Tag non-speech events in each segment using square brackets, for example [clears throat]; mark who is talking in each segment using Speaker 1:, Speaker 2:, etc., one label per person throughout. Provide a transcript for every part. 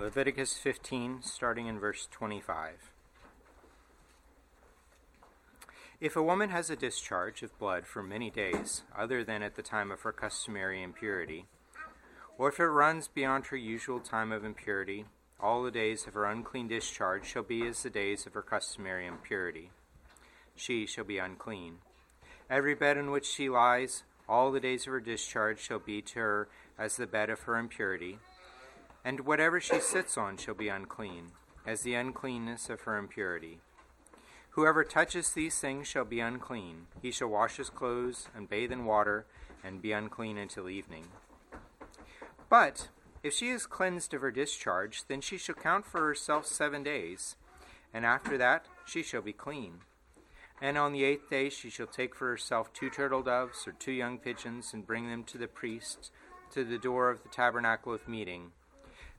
Speaker 1: Leviticus 15, starting in verse 25. If a woman has a discharge of blood for many days, other than at the time of her customary impurity, or if it runs beyond her usual time of impurity, all the days of her unclean discharge shall be as the days of her customary impurity. She shall be unclean. Every bed in which she lies, all the days of her discharge shall be to her as the bed of her impurity and whatever she sits on shall be unclean, as the uncleanness of her impurity. Whoever touches these things shall be unclean. He shall wash his clothes and bathe in water, and be unclean until evening. But if she is cleansed of her discharge, then she shall count for herself seven days, and after that she shall be clean. And on the eighth day she shall take for herself two turtle doves or two young pigeons, and bring them to the priest to the door of the tabernacle of meeting.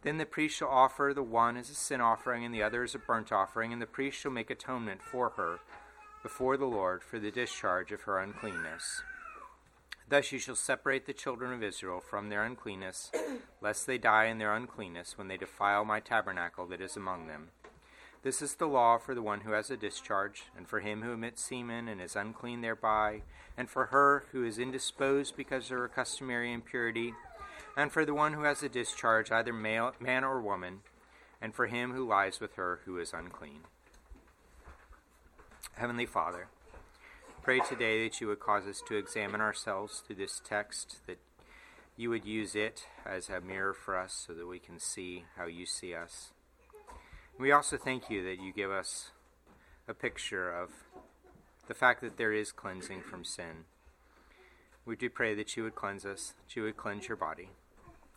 Speaker 1: Then the priest shall offer the one as a sin offering and the other as a burnt offering, and the priest shall make atonement for her before the Lord for the discharge of her uncleanness. Thus you shall separate the children of Israel from their uncleanness, [clears throat] lest they die in their uncleanness when they defile my tabernacle that is among them. This is the law for the one who has a discharge, and for him who emits semen and is unclean thereby, and for her who is indisposed because of her customary impurity and for the one who has a discharge, either male, man or woman, and for him who lies with her who is unclean. Heavenly Father, pray today that you would cause us to examine ourselves through this text, that you would use it as a mirror for us so that we can see how you see us. We also thank you that you give us a picture of the fact that there is cleansing from sin. We do pray that you would cleanse us, that you would cleanse your body.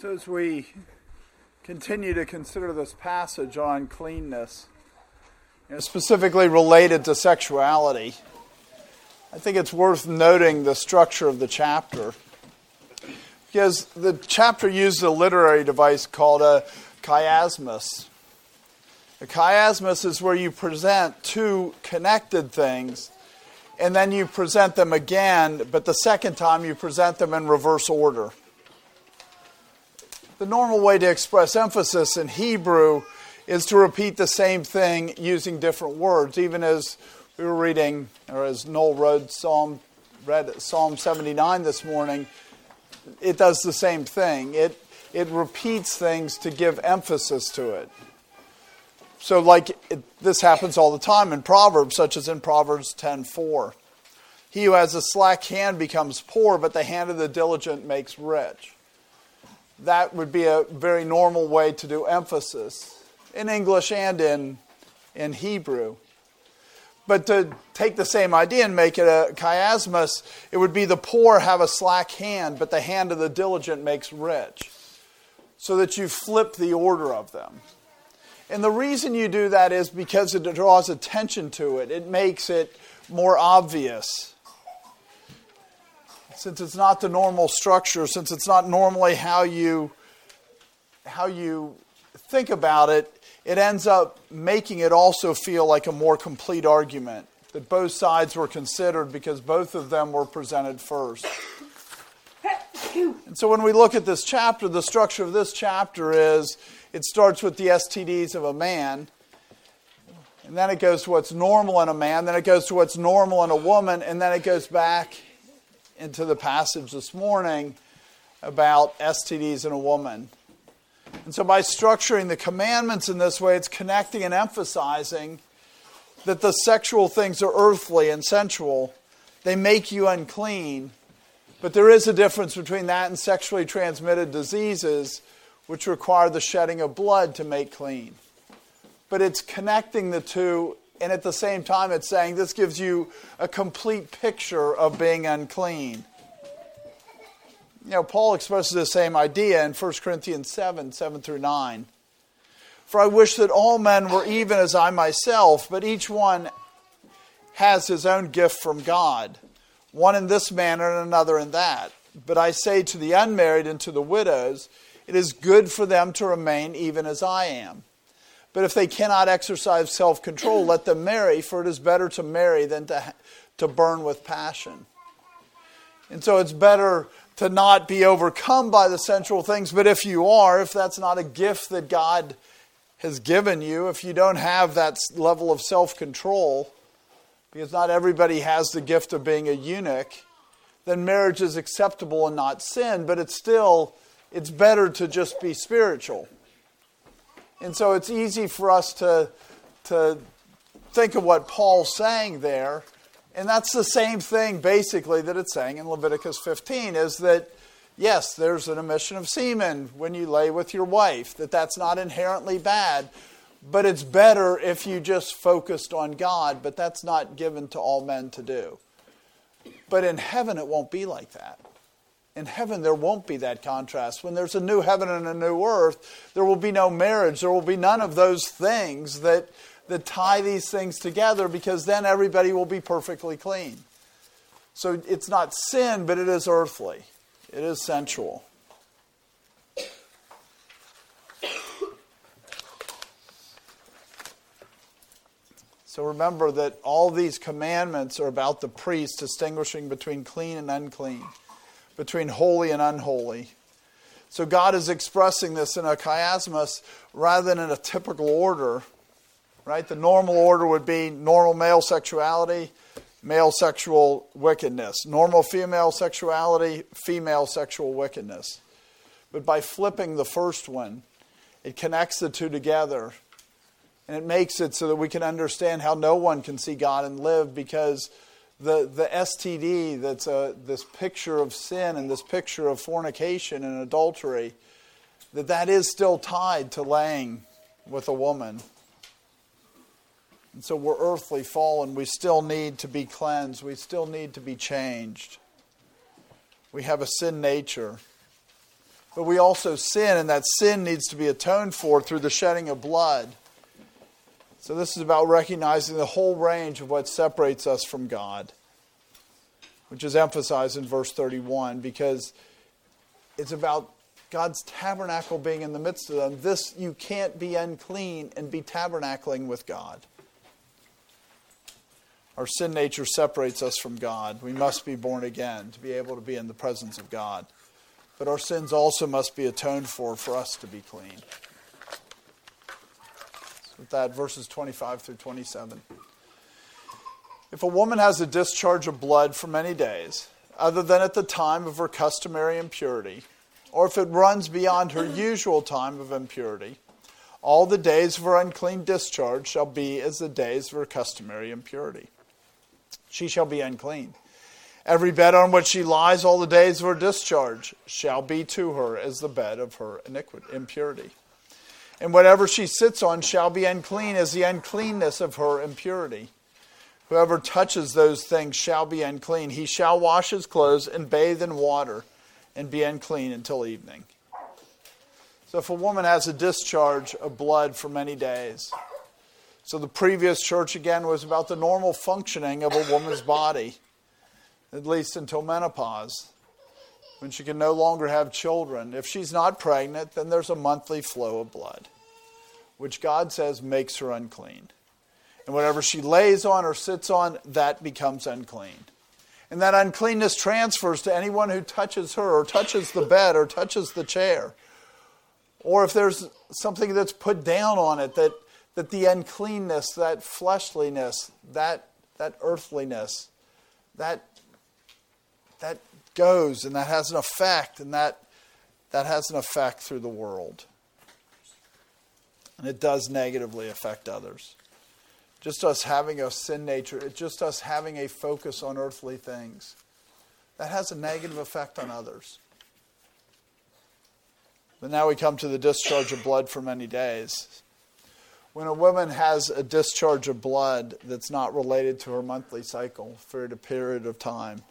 Speaker 2: So, as we continue to consider this passage on cleanness, you know, specifically related to sexuality, I think it's worth noting the structure of the chapter. Because the chapter uses a literary device called a chiasmus. A chiasmus is where you present two connected things and then you present them again, but the second time you present them in reverse order the normal way to express emphasis in Hebrew is to repeat the same thing using different words, even as we were reading, or as Noel read Psalm, read Psalm 79 this morning, it does the same thing. It, it repeats things to give emphasis to it. So, like it, this happens all the time in Proverbs, such as in Proverbs 10:4. He who has a slack hand becomes poor, but the hand of the diligent makes rich that would be a very normal way to do emphasis in English and in, in Hebrew. But to take the same idea and make it a chiasmus, it would be the poor have a slack hand, but the hand of the diligent makes rich. So that you flip the order of them. And the reason you do that is because it draws attention to it, it makes it more obvious since it's not the normal structure, since it's not normally how you how you think about it, it ends up making it also feel like a more complete argument that both sides were considered because both of them were presented first. And so when we look at this chapter, the structure of this chapter is it starts with the STDs of a man, and then it goes to what's normal in a man, then it goes to what's normal in a woman, and then it goes back into the passage this morning about STDs in a woman. And so, by structuring the commandments in this way, it's connecting and emphasizing that the sexual things are earthly and sensual. They make you unclean. But there is a difference between that and sexually transmitted diseases, which require the shedding of blood to make clean. But it's connecting the two and at the same time, it's saying this gives you a complete picture of being unclean. You know, Paul expresses the same idea in 1 Corinthians 7 7 through 9. For I wish that all men were even as I myself, but each one has his own gift from God, one in this manner and another in that. But I say to the unmarried and to the widows, it is good for them to remain even as I am. But if they cannot exercise self control, let them marry, for it is better to marry than to, to burn with passion. And so it's better to not be overcome by the sensual things, but if you are, if that's not a gift that God has given you, if you don't have that level of self control, because not everybody has the gift of being a eunuch, then marriage is acceptable and not sin, but it's still, it's better to just be spiritual. And so it's easy for us to, to think of what Paul's saying there. And that's the same thing, basically, that it's saying in Leviticus 15 is that, yes, there's an emission of semen when you lay with your wife, that that's not inherently bad. But it's better if you just focused on God, but that's not given to all men to do. But in heaven, it won't be like that. In heaven, there won't be that contrast. When there's a new heaven and a new earth, there will be no marriage. There will be none of those things that, that tie these things together because then everybody will be perfectly clean. So it's not sin, but it is earthly, it is sensual. So remember that all these commandments are about the priest distinguishing between clean and unclean, between holy and unholy. So God is expressing this in a chiasmus rather than in a typical order. Right? The normal order would be normal male sexuality, male sexual wickedness. Normal female sexuality, female sexual wickedness. But by flipping the first one, it connects the two together and it makes it so that we can understand how no one can see God and live because the, the STD, that's a, this picture of sin and this picture of fornication and adultery, that that is still tied to laying with a woman. And so we're earthly fallen. We still need to be cleansed. We still need to be changed. We have a sin nature. But we also sin, and that sin needs to be atoned for through the shedding of blood. So, this is about recognizing the whole range of what separates us from God, which is emphasized in verse 31 because it's about God's tabernacle being in the midst of them. This, you can't be unclean and be tabernacling with God. Our sin nature separates us from God. We must be born again to be able to be in the presence of God. But our sins also must be atoned for for us to be clean with that, verses 25 through 27. If a woman has a discharge of blood for many days, other than at the time of her customary impurity, or if it runs beyond her usual time of impurity, all the days of her unclean discharge shall be as the days of her customary impurity. She shall be unclean. Every bed on which she lies all the days of her discharge shall be to her as the bed of her iniquity, impurity and whatever she sits on shall be unclean as the uncleanness of her impurity. Whoever touches those things shall be unclean. He shall wash his clothes and bathe in water and be unclean until evening. So, if a woman has a discharge of blood for many days, so the previous church again was about the normal functioning of a woman's body, at least until menopause when she can no longer have children. If she's not pregnant, then there's a monthly flow of blood, which God says makes her unclean. And whatever she lays on or sits on, that becomes unclean. And that uncleanness transfers to anyone who touches her or touches the bed or touches the chair. Or if there's something that's put down on it, that, that the uncleanness, that fleshliness, that, that earthliness, that, that goes, and that has an effect, and that, that has an effect through the world. And it does negatively affect others. Just us having a sin nature, just us having a focus on earthly things. That has a negative effect on others. But now we come to the discharge of blood for many days. When a woman has a discharge of blood that's not related to her monthly cycle for a period of time,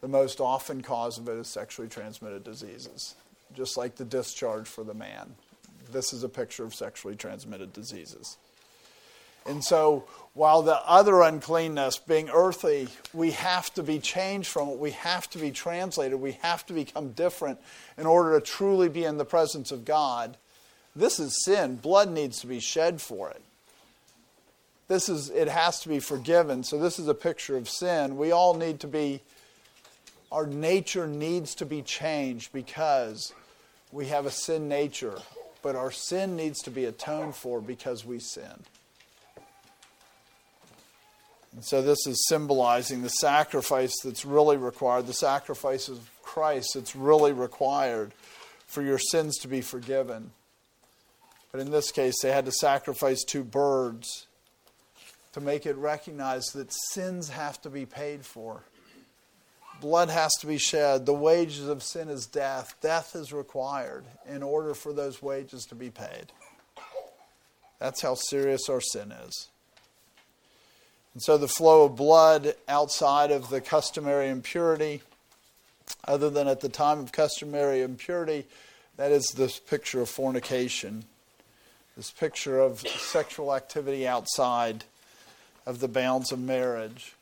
Speaker 2: the most often cause of it is sexually transmitted diseases, just like the discharge for the man. This is a picture of sexually transmitted diseases. And so, while the other uncleanness, being earthy, we have to be changed from it. We have to be translated. We have to become different in order to truly be in the presence of God. This is sin. Blood needs to be shed for it. This is it has to be forgiven. So this is a picture of sin. We all need to be our nature needs to be changed because we have a sin nature, but our sin needs to be atoned for because we sin. And so this is symbolizing the sacrifice that's really required, the sacrifice of Christ that's really required for your sins to be forgiven. But in this case, they had to sacrifice two birds to make it recognize that sins have to be paid for. Blood has to be shed. The wages of sin is death. Death is required in order for those wages to be paid. That's how serious our sin is. And so the flow of blood outside of the customary impurity, other than at the time of customary impurity, that is this picture of fornication, this picture of sexual activity outside of the bounds of marriage.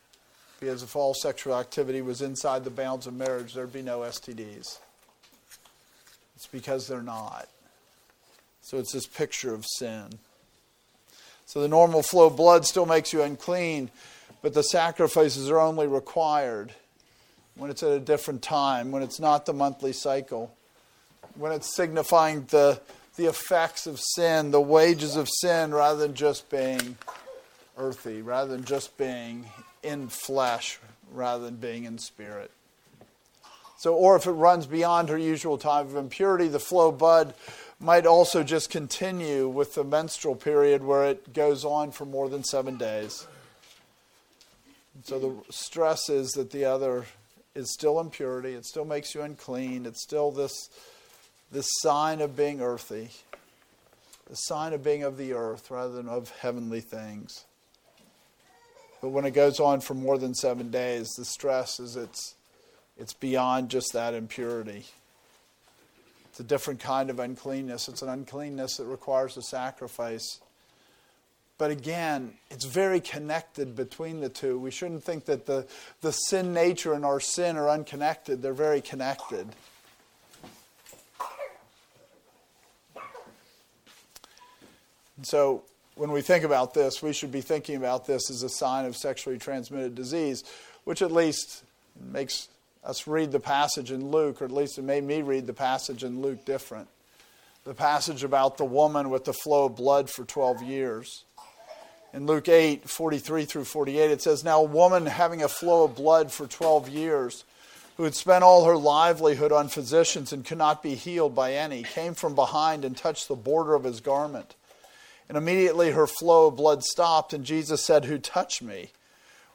Speaker 2: Because if all sexual activity was inside the bounds of marriage, there'd be no STDs. It's because they're not. So it's this picture of sin. So the normal flow of blood still makes you unclean, but the sacrifices are only required when it's at a different time, when it's not the monthly cycle, when it's signifying the, the effects of sin, the wages of sin, rather than just being earthy, rather than just being in flesh, rather than being in spirit. So, or if it runs beyond her usual time of impurity, the flow bud might also just continue with the menstrual period where it goes on for more than seven days. So the stress is that the other is still impurity, it still makes you unclean, it's still this, this sign of being earthy, the sign of being of the earth rather than of heavenly things. But when it goes on for more than seven days, the stress is it's, it's beyond just that impurity. It's a different kind of uncleanness. It's an uncleanness that requires a sacrifice. But again, it's very connected between the two. We shouldn't think that the, the sin nature and our sin are unconnected, they're very connected. And so, when we think about this, we should be thinking about this as a sign of sexually transmitted disease, which at least makes us read the passage in Luke, or at least it made me read the passage in Luke different. The passage about the woman with the flow of blood for 12 years. In Luke 8, 43 through 48, it says, Now a woman having a flow of blood for 12 years, who had spent all her livelihood on physicians and could not be healed by any, came from behind and touched the border of his garment. And immediately her flow of blood stopped, and Jesus said, Who touched me?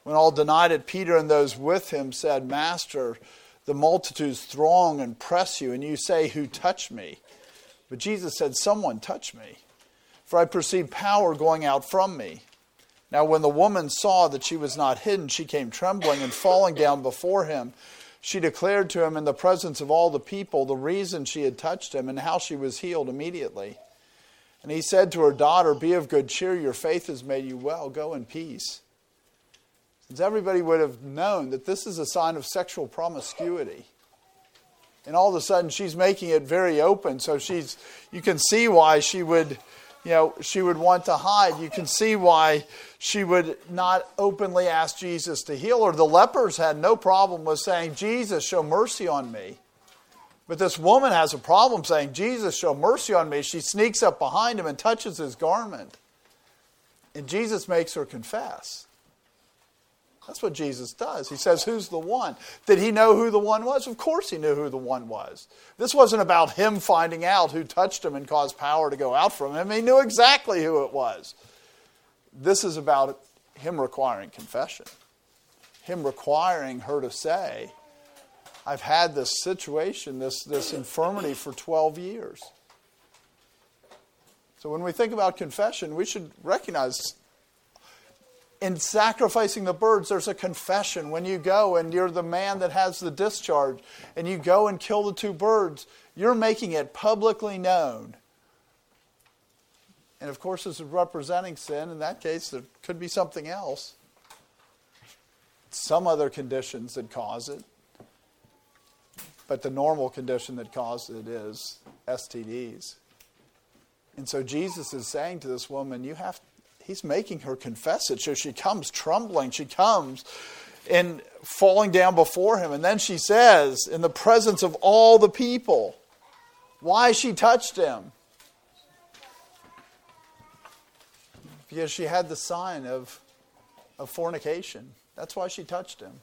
Speaker 2: When all denied it, Peter and those with him said, Master, the multitudes throng and press you, and you say, Who touched me? But Jesus said, Someone touched me, for I perceive power going out from me. Now, when the woman saw that she was not hidden, she came trembling and falling down before him. She declared to him in the presence of all the people the reason she had touched him and how she was healed immediately. And he said to her daughter, Be of good cheer, your faith has made you well. Go in peace. Since everybody would have known that this is a sign of sexual promiscuity. And all of a sudden she's making it very open, so she's you can see why she would you know, she would want to hide. You can see why she would not openly ask Jesus to heal her. The lepers had no problem with saying, Jesus, show mercy on me. But this woman has a problem saying, Jesus, show mercy on me. She sneaks up behind him and touches his garment. And Jesus makes her confess. That's what Jesus does. He says, Who's the one? Did he know who the one was? Of course he knew who the one was. This wasn't about him finding out who touched him and caused power to go out from him. He knew exactly who it was. This is about him requiring confession, him requiring her to say, I've had this situation, this, this infirmity for 12 years. So when we think about confession, we should recognize in sacrificing the birds, there's a confession. When you go and you're the man that has the discharge and you go and kill the two birds, you're making it publicly known And of course, this is representing sin. In that case, there could be something else, some other conditions that cause it. But the normal condition that caused it is STDs. And so Jesus is saying to this woman, you have he's making her confess it. So she comes trembling. She comes and falling down before him. And then she says, in the presence of all the people, why she touched him. Because she had the sign of, of fornication. That's why she touched him.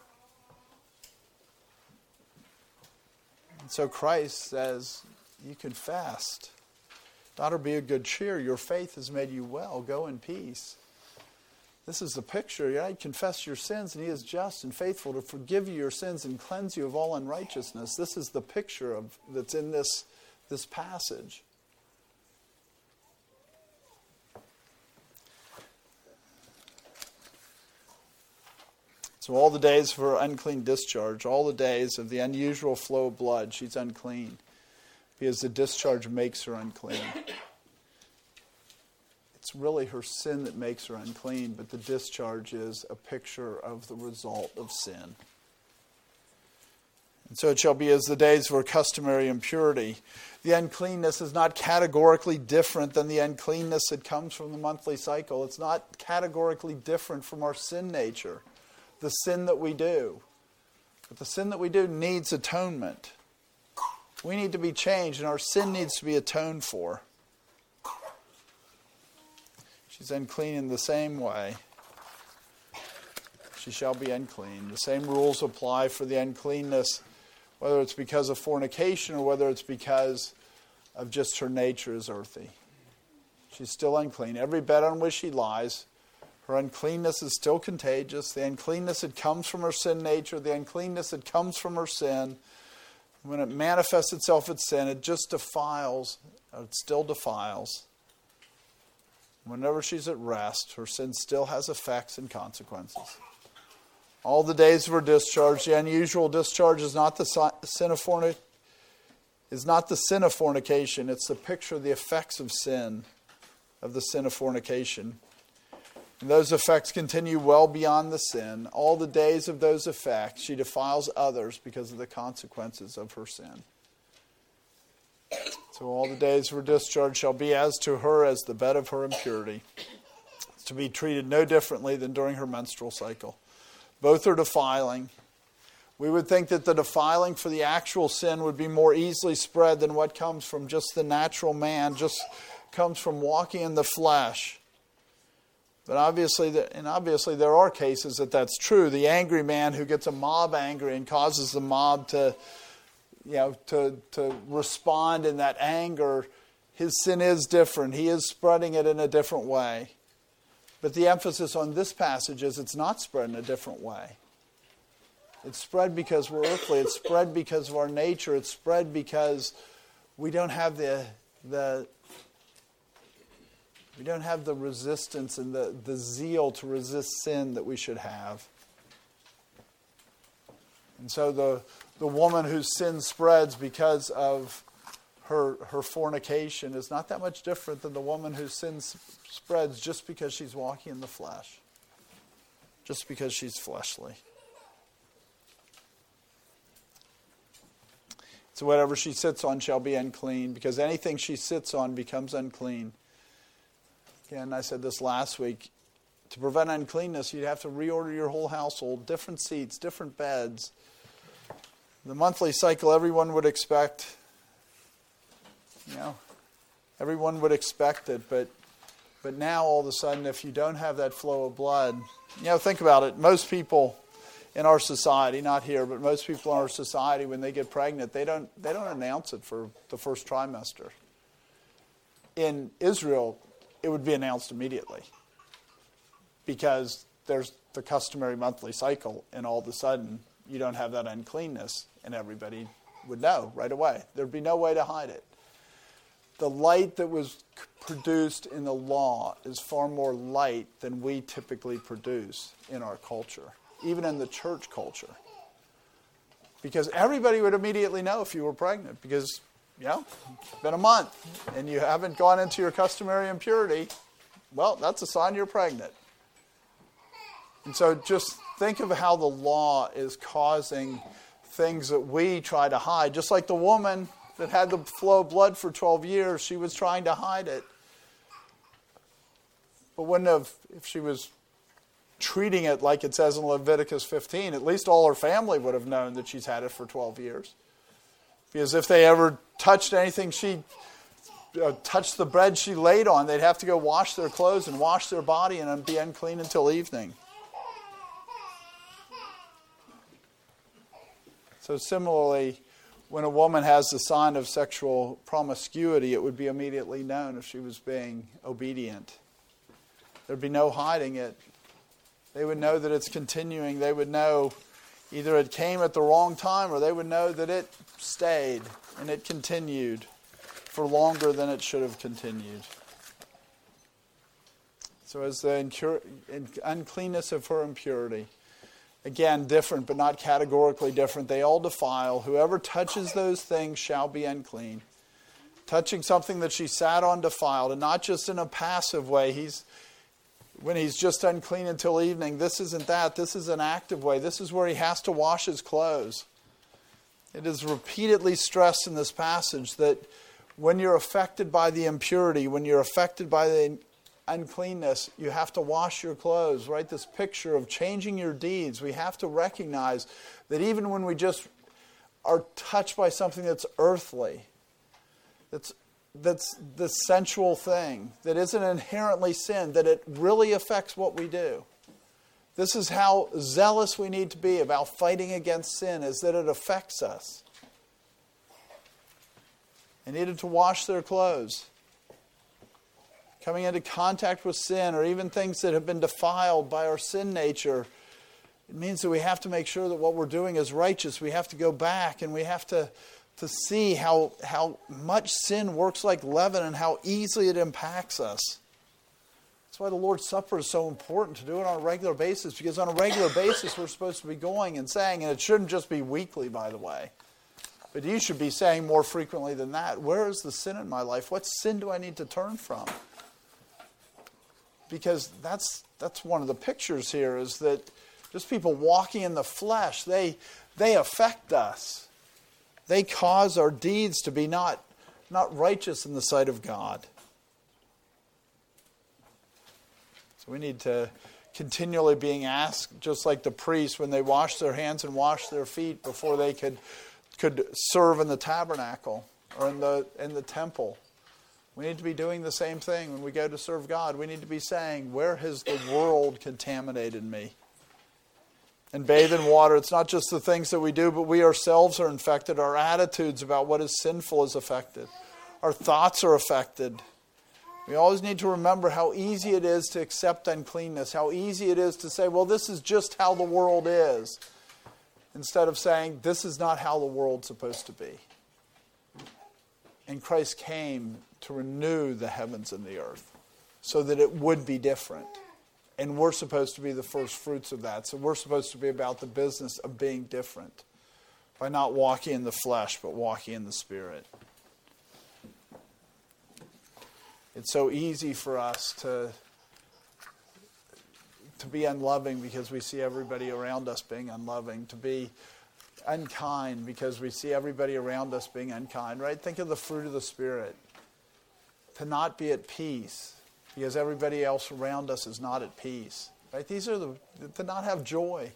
Speaker 2: So Christ says, You confessed. Daughter, be of good cheer. Your faith has made you well. Go in peace. This is the picture. Yeah, confess your sins, and He is just and faithful to forgive you your sins and cleanse you of all unrighteousness. This is the picture of that's in this, this passage. So, all the days of her unclean discharge, all the days of the unusual flow of blood, she's unclean because the discharge makes her unclean. It's really her sin that makes her unclean, but the discharge is a picture of the result of sin. And so it shall be as the days of her customary impurity. The uncleanness is not categorically different than the uncleanness that comes from the monthly cycle. It's not categorically different from our sin nature the sin that we do. But the sin that we do needs atonement. We need to be changed, and our sin needs to be atoned for. She's unclean in the same way. She shall be unclean. The same rules apply for the uncleanness, whether it's because of fornication or whether it's because of just her nature is earthy. She's still unclean. Every bed on which she lies her uncleanness is still contagious. The uncleanness that comes from her sin nature, the uncleanness that comes from her sin, when it manifests itself as sin, it just defiles, it still defiles. Whenever she's at rest, her sin still has effects and consequences. All the days of her discharge, the unusual discharge is not the sin of is not the sin of fornication, it's the picture of the effects of sin, of the sin of fornication. And those effects continue well beyond the sin. All the days of those effects, she defiles others because of the consequences of her sin. So all the days of her discharge shall be as to her as the bed of her impurity. It's to be treated no differently than during her menstrual cycle. Both are defiling. We would think that the defiling for the actual sin would be more easily spread than what comes from just the natural man, just comes from walking in the flesh. But obviously, and obviously, there are cases that that's true. The angry man who gets a mob angry and causes the mob to, you know, to to respond in that anger, his sin is different. He is spreading it in a different way. But the emphasis on this passage is it's not spread in a different way. It's spread because we're earthly. It's spread because of our nature. It's spread because we don't have the the we don't have the resistance and the, the zeal to resist sin that we should have. And so the, the woman whose sin spreads because of her, her fornication is not that much different than the woman whose sin spreads just because she's walking in the flesh, just because she's fleshly. So whatever she sits on shall be unclean, because anything she sits on becomes unclean. Again, I said this last week. To prevent uncleanness, you'd have to reorder your whole household, different seats, different beds. The monthly cycle, everyone would expect, you know, everyone would expect it, but but now all of a sudden, if you don't have that flow of blood, you know, think about it. Most people in our society, not here, but most people in our society, when they get pregnant, they don't they don't announce it for the first trimester. In Israel, it would be announced immediately because there's the customary monthly cycle, and all of a sudden you don't have that uncleanness, and everybody would know right away. There'd be no way to hide it. The light that was produced in the law is far more light than we typically produce in our culture, even in the church culture. Because everybody would immediately know if you were pregnant, because Yeah, been a month and you haven't gone into your customary impurity. Well, that's a sign you're pregnant. And so just think of how the law is causing things that we try to hide. Just like the woman that had the flow of blood for 12 years, she was trying to hide it. But wouldn't have, if she was treating it like it says in Leviticus 15, at least all her family would have known that she's had it for 12 years. Because if they ever touched anything she uh, touched the bread she laid on, they'd have to go wash their clothes and wash their body and be unclean until evening. So, similarly, when a woman has the sign of sexual promiscuity, it would be immediately known if she was being obedient. There'd be no hiding it. They would know that it's continuing. They would know either it came at the wrong time or they would know that it stayed and it continued for longer than it should have continued. So, as the incur- uncleanness of her impurity, again, different but not categorically different, they all defile. Whoever touches those things shall be unclean. Touching something that she sat on defiled, and not just in a passive way. He's when he's just unclean until evening. This isn't that. This is an active way. This is where he has to wash his clothes. It is repeatedly stressed in this passage that when you're affected by the impurity, when you're affected by the uncleanness, you have to wash your clothes, right? This picture of changing your deeds. We have to recognize that even when we just are touched by something that's earthly, that's that's the sensual thing, that isn't inherently sin, that it really affects what we do. This is how zealous we need to be about fighting against sin, is that it affects us. They needed to wash their clothes. Coming into contact with sin, or even things that have been defiled by our sin nature, it means that we have to make sure that what we're doing is righteous. We have to go back and we have to to see how, how much sin works like leaven and how easily it impacts us. That's why the Lord's Supper is so important to do it on a regular basis, because on a regular basis we're supposed to be going and saying, and it shouldn't just be weekly, by the way, but you should be saying more frequently than that, where is the sin in my life? What sin do I need to turn from? Because that's, that's one of the pictures here is that just people walking in the flesh, they, they affect us. They cause our deeds to be not, not righteous in the sight of God. So we need to continually being asked, just like the priests when they wash their hands and wash their feet before they could, could serve in the tabernacle or in the, in the temple. We need to be doing the same thing when we go to serve God. We need to be saying, Where has the world contaminated me? And bathe in water. It's not just the things that we do, but we ourselves are infected. Our attitudes about what is sinful is affected. Our thoughts are affected. We always need to remember how easy it is to accept uncleanness, how easy it is to say, well, this is just how the world is, instead of saying, this is not how the world's supposed to be. And Christ came to renew the heavens and the earth so that it would be different. And we're supposed to be the first fruits of that. So we're supposed to be about the business of being different by not walking in the flesh, but walking in the spirit. It's so easy for us to, to be unloving because we see everybody around us being unloving, to be unkind because we see everybody around us being unkind, right? Think of the fruit of the Spirit. To not be at peace because everybody else around us is not at peace. Right? These are the to not have joy.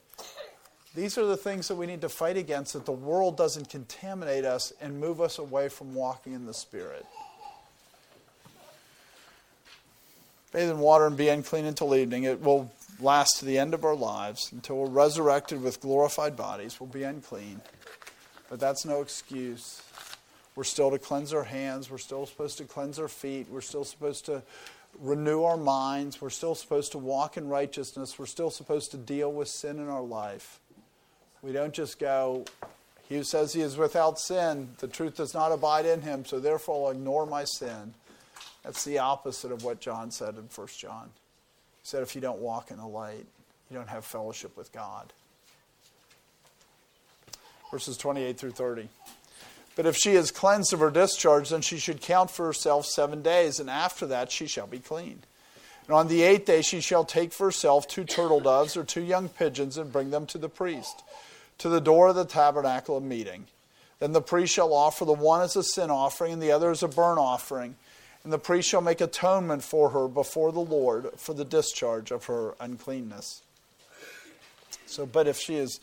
Speaker 2: These are the things that we need to fight against that the world doesn't contaminate us and move us away from walking in the Spirit. Bathe in water and be unclean until evening. It will last to the end of our lives until we're resurrected with glorified bodies. We'll be unclean. But that's no excuse. We're still to cleanse our hands. We're still supposed to cleanse our feet. We're still supposed to renew our minds. We're still supposed to walk in righteousness. We're still supposed to deal with sin in our life. We don't just go, he who says he is without sin, the truth does not abide in him, so therefore I'll ignore my sin. That's the opposite of what John said in 1 John. He said, if you don't walk in the light, you don't have fellowship with God. Verses 28 through 30. But if she is cleansed of her discharge, then she should count for herself seven days, and after that she shall be clean. And on the eighth day she shall take for herself two turtle doves or two young pigeons and bring them to the priest, to the door of the tabernacle of meeting. Then the priest shall offer the one as a sin offering and the other as a burnt offering. And the priest shall make atonement for her before the Lord for the discharge of her uncleanness. So, but if she is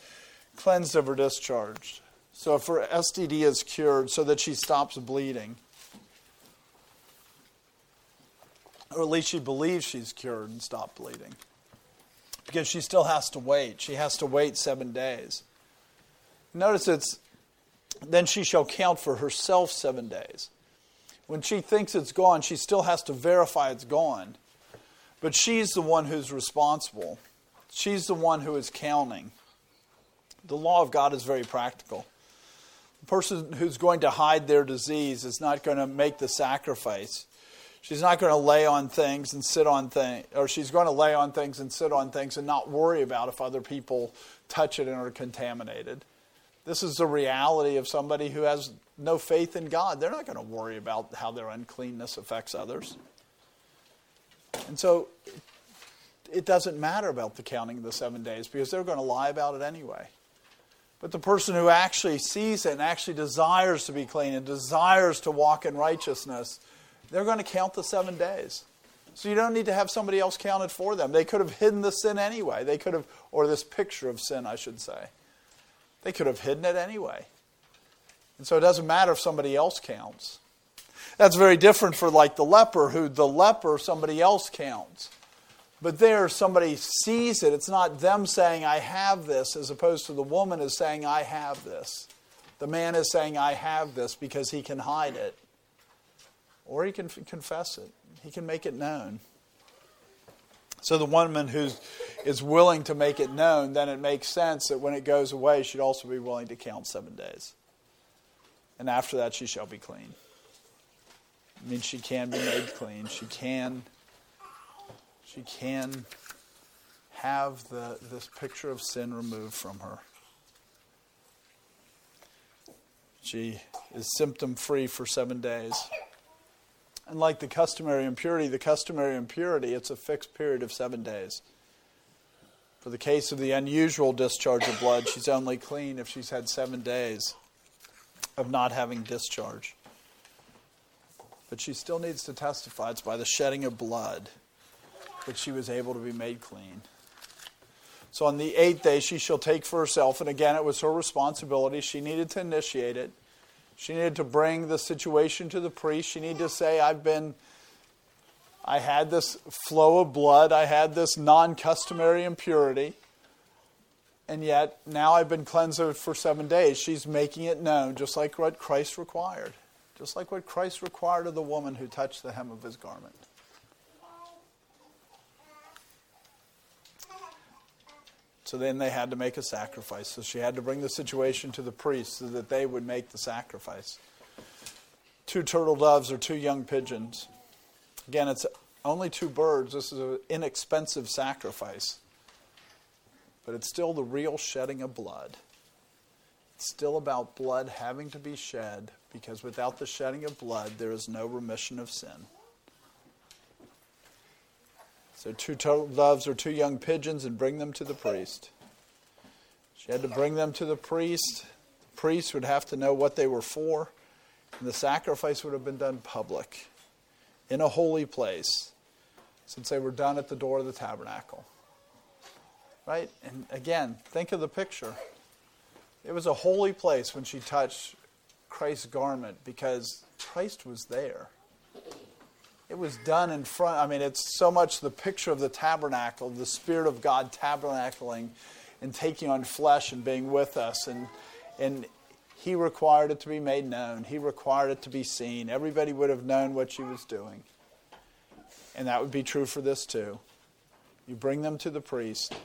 Speaker 2: cleansed of her discharge, so if her STD is cured so that she stops bleeding, or at least she believes she's cured and stopped bleeding. Because she still has to wait. She has to wait seven days. Notice it's then she shall count for herself seven days. When she thinks it's gone, she still has to verify it's gone. But she's the one who's responsible. She's the one who is counting. The law of God is very practical. The person who's going to hide their disease is not going to make the sacrifice. She's not going to lay on things and sit on things, or she's going to lay on things and sit on things and not worry about if other people touch it and are contaminated. This is the reality of somebody who has no faith in God. They're not going to worry about how their uncleanness affects others. And so it doesn't matter about the counting of the seven days because they're going to lie about it anyway. But the person who actually sees it and actually desires to be clean and desires to walk in righteousness they're going to count the seven days. So you don't need to have somebody else count it for them. They could have hidden the sin anyway. They could have, or this picture of sin, I should say. They could have hidden it anyway. And so it doesn't matter if somebody else counts. That's very different for like the leper, who the leper, somebody else counts. But there, somebody sees it. It's not them saying, I have this, as opposed to the woman is saying, I have this. The man is saying, I have this because he can hide it. Or he can f- confess it, he can make it known. So the woman who is willing to make it known, then it makes sense that when it goes away, she'd also be willing to count seven days. And after that, she shall be clean. I mean, she can be made clean. She can, she can have the, this picture of sin removed from her. She is symptom free for seven days. And like the customary impurity, the customary impurity, it's a fixed period of seven days. For the case of the unusual discharge of blood, she's only clean if she's had seven days of not having discharge. But she still needs to testify it's by the shedding of blood that she was able to be made clean. So on the eighth day, she shall take for herself, and again, it was her responsibility. She needed to initiate it. She needed to bring the situation to the priest. She needed to say, I've been, I had this flow of blood, I had this non customary impurity, and yet now I've been cleansed for seven days. She's making it known, just like what Christ required, just like what Christ required of the woman who touched the hem of his garment. So then they had to make a sacrifice. So she had to bring the situation to the priest so that they would make the sacrifice. Two turtle doves or two young pigeons. Again, it's only two birds. This is an inexpensive sacrifice. But it's still the real shedding of blood. It's still about blood having to be shed because without the shedding of blood, there is no remission of sin. So, two doves or two young pigeons and bring them to the priest. She had to bring them to the priest. The priest would have to know what they were for, and the sacrifice would have been done public in a holy place since they were done at the door of the tabernacle. Right? And again, think of the picture. It was a holy place when she touched Christ's garment because Christ was there. It was done in front. I mean, it's so much the picture of the tabernacle, the Spirit of God tabernacling and taking on flesh and being with us. And, and He required it to be made known, He required it to be seen. Everybody would have known what she was doing. And that would be true for this too. You bring them to the priest.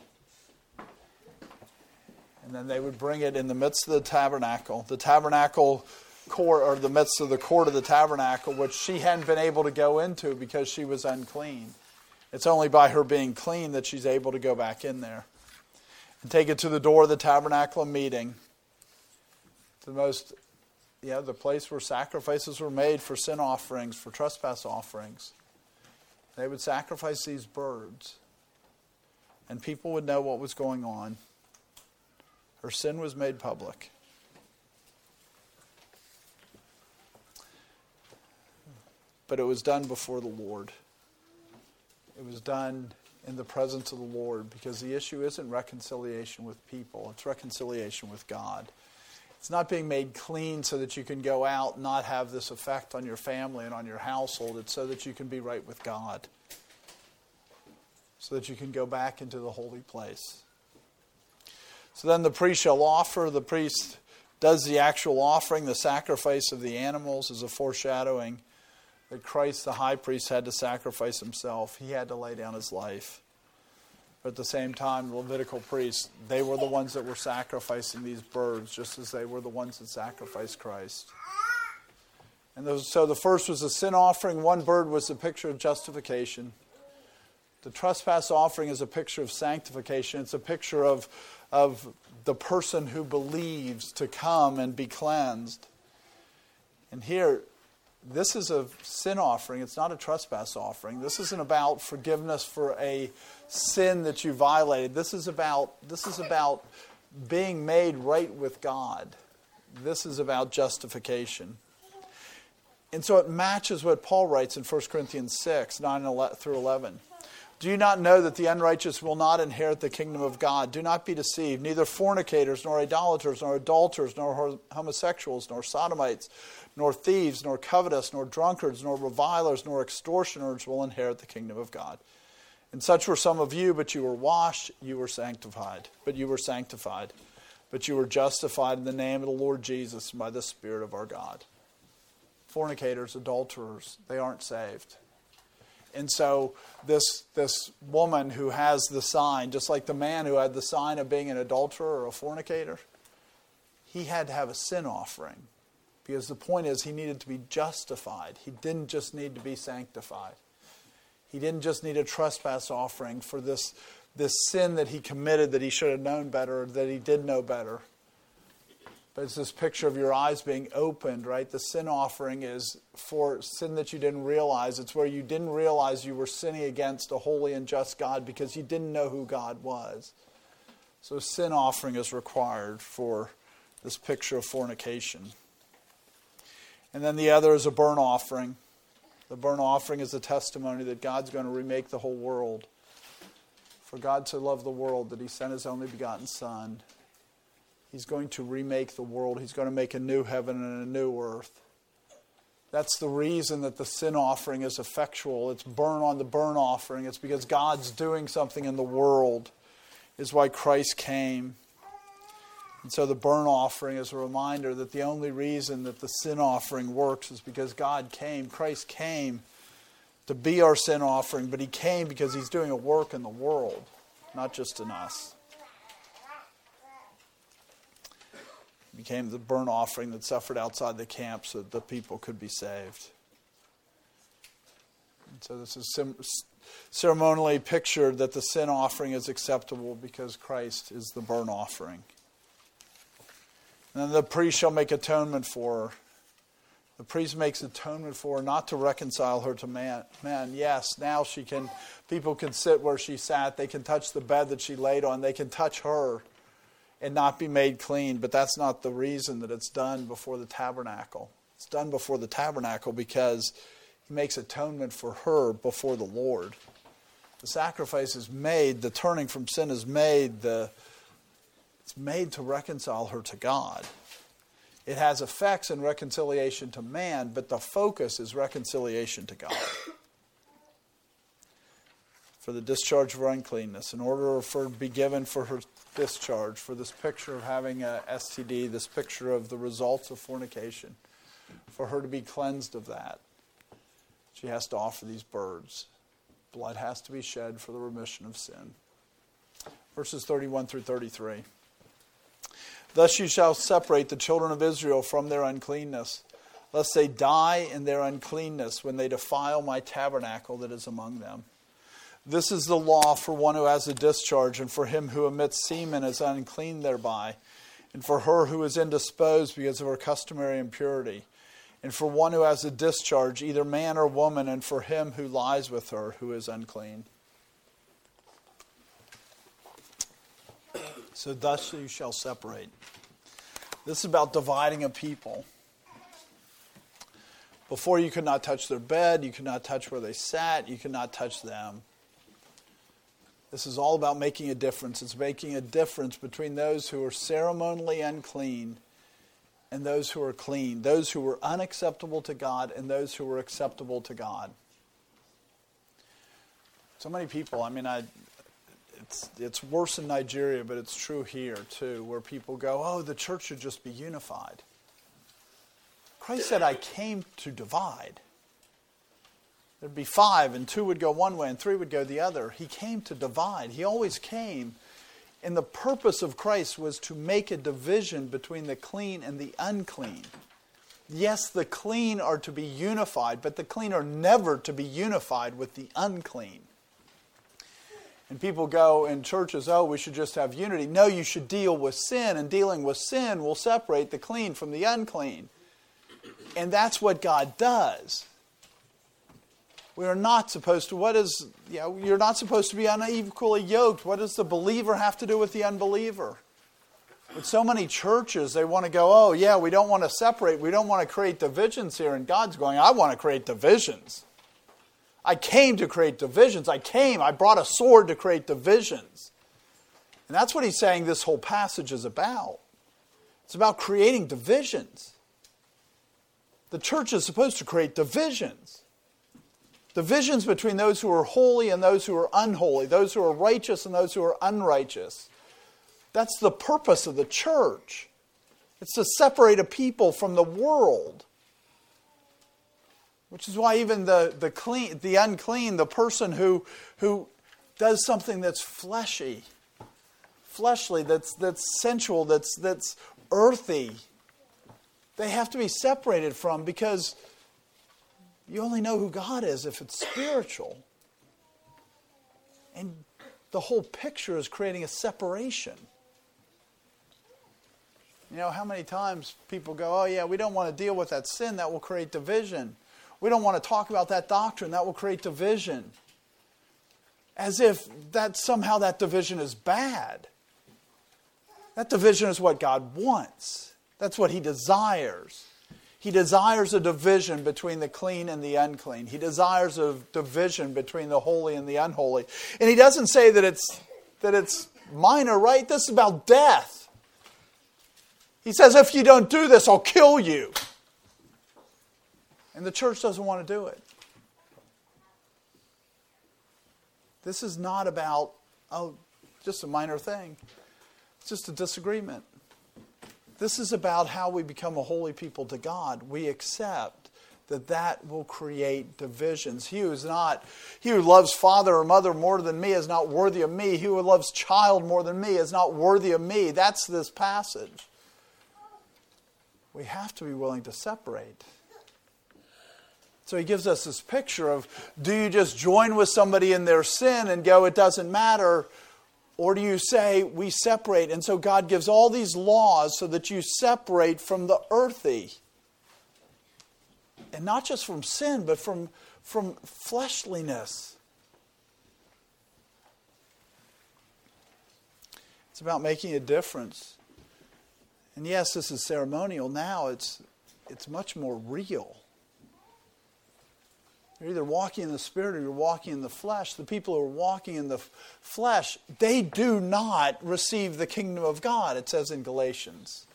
Speaker 2: And then they would bring it in the midst of the tabernacle. The tabernacle court or the midst of the court of the tabernacle, which she hadn't been able to go into because she was unclean. It's only by her being clean that she's able to go back in there. And take it to the door of the tabernacle meeting. The most yeah, the place where sacrifices were made for sin offerings, for trespass offerings. They would sacrifice these birds, and people would know what was going on. Her sin was made public. But it was done before the Lord. It was done in the presence of the Lord because the issue isn't reconciliation with people, it's reconciliation with God. It's not being made clean so that you can go out and not have this effect on your family and on your household. It's so that you can be right with God, so that you can go back into the holy place. So then the priest shall offer, the priest does the actual offering, the sacrifice of the animals is a foreshadowing that Christ, the high priest, had to sacrifice himself. He had to lay down his life. But at the same time, the Levitical priests, they were the ones that were sacrificing these birds, just as they were the ones that sacrificed Christ. And those, so the first was a sin offering. One bird was a picture of justification. The trespass offering is a picture of sanctification. It's a picture of, of the person who believes to come and be cleansed. And here, this is a sin offering. It's not a trespass offering. This isn't about forgiveness for a sin that you violated. This is about this is about being made right with God. This is about justification. And so it matches what Paul writes in 1 Corinthians 6, 9 through 11. Do you not know that the unrighteous will not inherit the kingdom of God? Do not be deceived. Neither fornicators, nor idolaters, nor adulterers, nor homosexuals, nor sodomites nor thieves, nor covetous, nor drunkards, nor revilers, nor extortioners will inherit the kingdom of God. And such were some of you, but you were washed, you were sanctified. But you were sanctified. But you were justified in the name of the Lord Jesus by the Spirit of our God. Fornicators, adulterers, they aren't saved. And so this this woman who has the sign, just like the man who had the sign of being an adulterer or a fornicator, he had to have a sin offering because the point is, he needed to be justified. He didn't just need to be sanctified. He didn't just need a trespass offering for this, this sin that he committed that he should have known better, that he did know better. But it's this picture of your eyes being opened, right? The sin offering is for sin that you didn't realize. It's where you didn't realize you were sinning against a holy and just God because you didn't know who God was. So, sin offering is required for this picture of fornication. And then the other is a burnt offering. The burnt offering is a testimony that God's going to remake the whole world. For God to love the world that He sent His only begotten Son. He's going to remake the world. He's going to make a new heaven and a new earth. That's the reason that the sin offering is effectual. It's burn on the burnt offering. It's because God's doing something in the world, is why Christ came. And so the burnt offering is a reminder that the only reason that the sin offering works is because God came, Christ came to be our sin offering, but he came because he's doing a work in the world, not just in us. He became the burnt offering that suffered outside the camp so that the people could be saved. And so this is ceremonially pictured that the sin offering is acceptable because Christ is the burnt offering. And then the priest shall make atonement for her. The priest makes atonement for her, not to reconcile her to man. Man, yes, now she can, people can sit where she sat. They can touch the bed that she laid on. They can touch her and not be made clean. But that's not the reason that it's done before the tabernacle. It's done before the tabernacle because he makes atonement for her before the Lord. The sacrifice is made, the turning from sin is made, the it's made to reconcile her to God. It has effects in reconciliation to man, but the focus is reconciliation to God. For the discharge of her uncleanness, in order for be given for her discharge, for this picture of having a STD, this picture of the results of fornication, for her to be cleansed of that, she has to offer these birds. Blood has to be shed for the remission of sin. Verses 31 through 33. Thus you shall separate the children of Israel from their uncleanness, lest they die in their uncleanness when they defile my tabernacle that is among them. This is the law for one who has a discharge, and for him who emits semen is unclean thereby. and for her who is indisposed because of her customary impurity, and for one who has a discharge, either man or woman, and for him who lies with her who is unclean. So thus you shall separate. This is about dividing a people. Before you could not touch their bed, you could not touch where they sat, you could not touch them. This is all about making a difference. It's making a difference between those who are ceremonially unclean and those who are clean, those who were unacceptable to God and those who were acceptable to God. So many people, I mean, I, it's, it's worse in Nigeria, but it's true here too, where people go, oh, the church should just be unified. Christ said, I came to divide. There'd be five, and two would go one way, and three would go the other. He came to divide. He always came. And the purpose of Christ was to make a division between the clean and the unclean. Yes, the clean are to be unified, but the clean are never to be unified with the unclean. And people go in churches, oh, we should just have unity. No, you should deal with sin, and dealing with sin will separate the clean from the unclean. And that's what God does. We are not supposed to, what is, you know, you're not supposed to be unequally yoked. What does the believer have to do with the unbeliever? With so many churches, they want to go, oh, yeah, we don't want to separate. We don't want to create divisions here. And God's going, I want to create divisions. I came to create divisions. I came, I brought a sword to create divisions. And that's what he's saying this whole passage is about. It's about creating divisions. The church is supposed to create divisions divisions between those who are holy and those who are unholy, those who are righteous and those who are unrighteous. That's the purpose of the church. It's to separate a people from the world. Which is why even the, the clean the unclean, the person who who does something that's fleshy, fleshly, that's that's sensual, that's that's earthy, they have to be separated from because you only know who God is if it's spiritual. And the whole picture is creating a separation. You know, how many times people go, oh, yeah, we don't want to deal with that sin, that will create division. We don't want to talk about that doctrine, that will create division. As if that somehow that division is bad. That division is what God wants, that's what He desires. He desires a division between the clean and the unclean. He desires a division between the holy and the unholy. And he doesn't say that it's that it's minor, right? This is about death. He says, if you don't do this, I'll kill you. And the church doesn't want to do it. This is not about, oh, just a minor thing. It's just a disagreement. This is about how we become a holy people to God. We accept that that will create divisions. He who is not, he who loves father or mother more than me is not worthy of me. He who loves child more than me is not worthy of me. That's this passage. We have to be willing to separate. So he gives us this picture of do you just join with somebody in their sin and go, it doesn't matter? Or do you say we separate? And so God gives all these laws so that you separate from the earthy. And not just from sin, but from, from fleshliness. It's about making a difference. And yes, this is ceremonial. Now it's, it's much more real. You're either walking in the spirit or you're walking in the flesh. The people who are walking in the flesh, they do not receive the kingdom of God, it says in Galatians.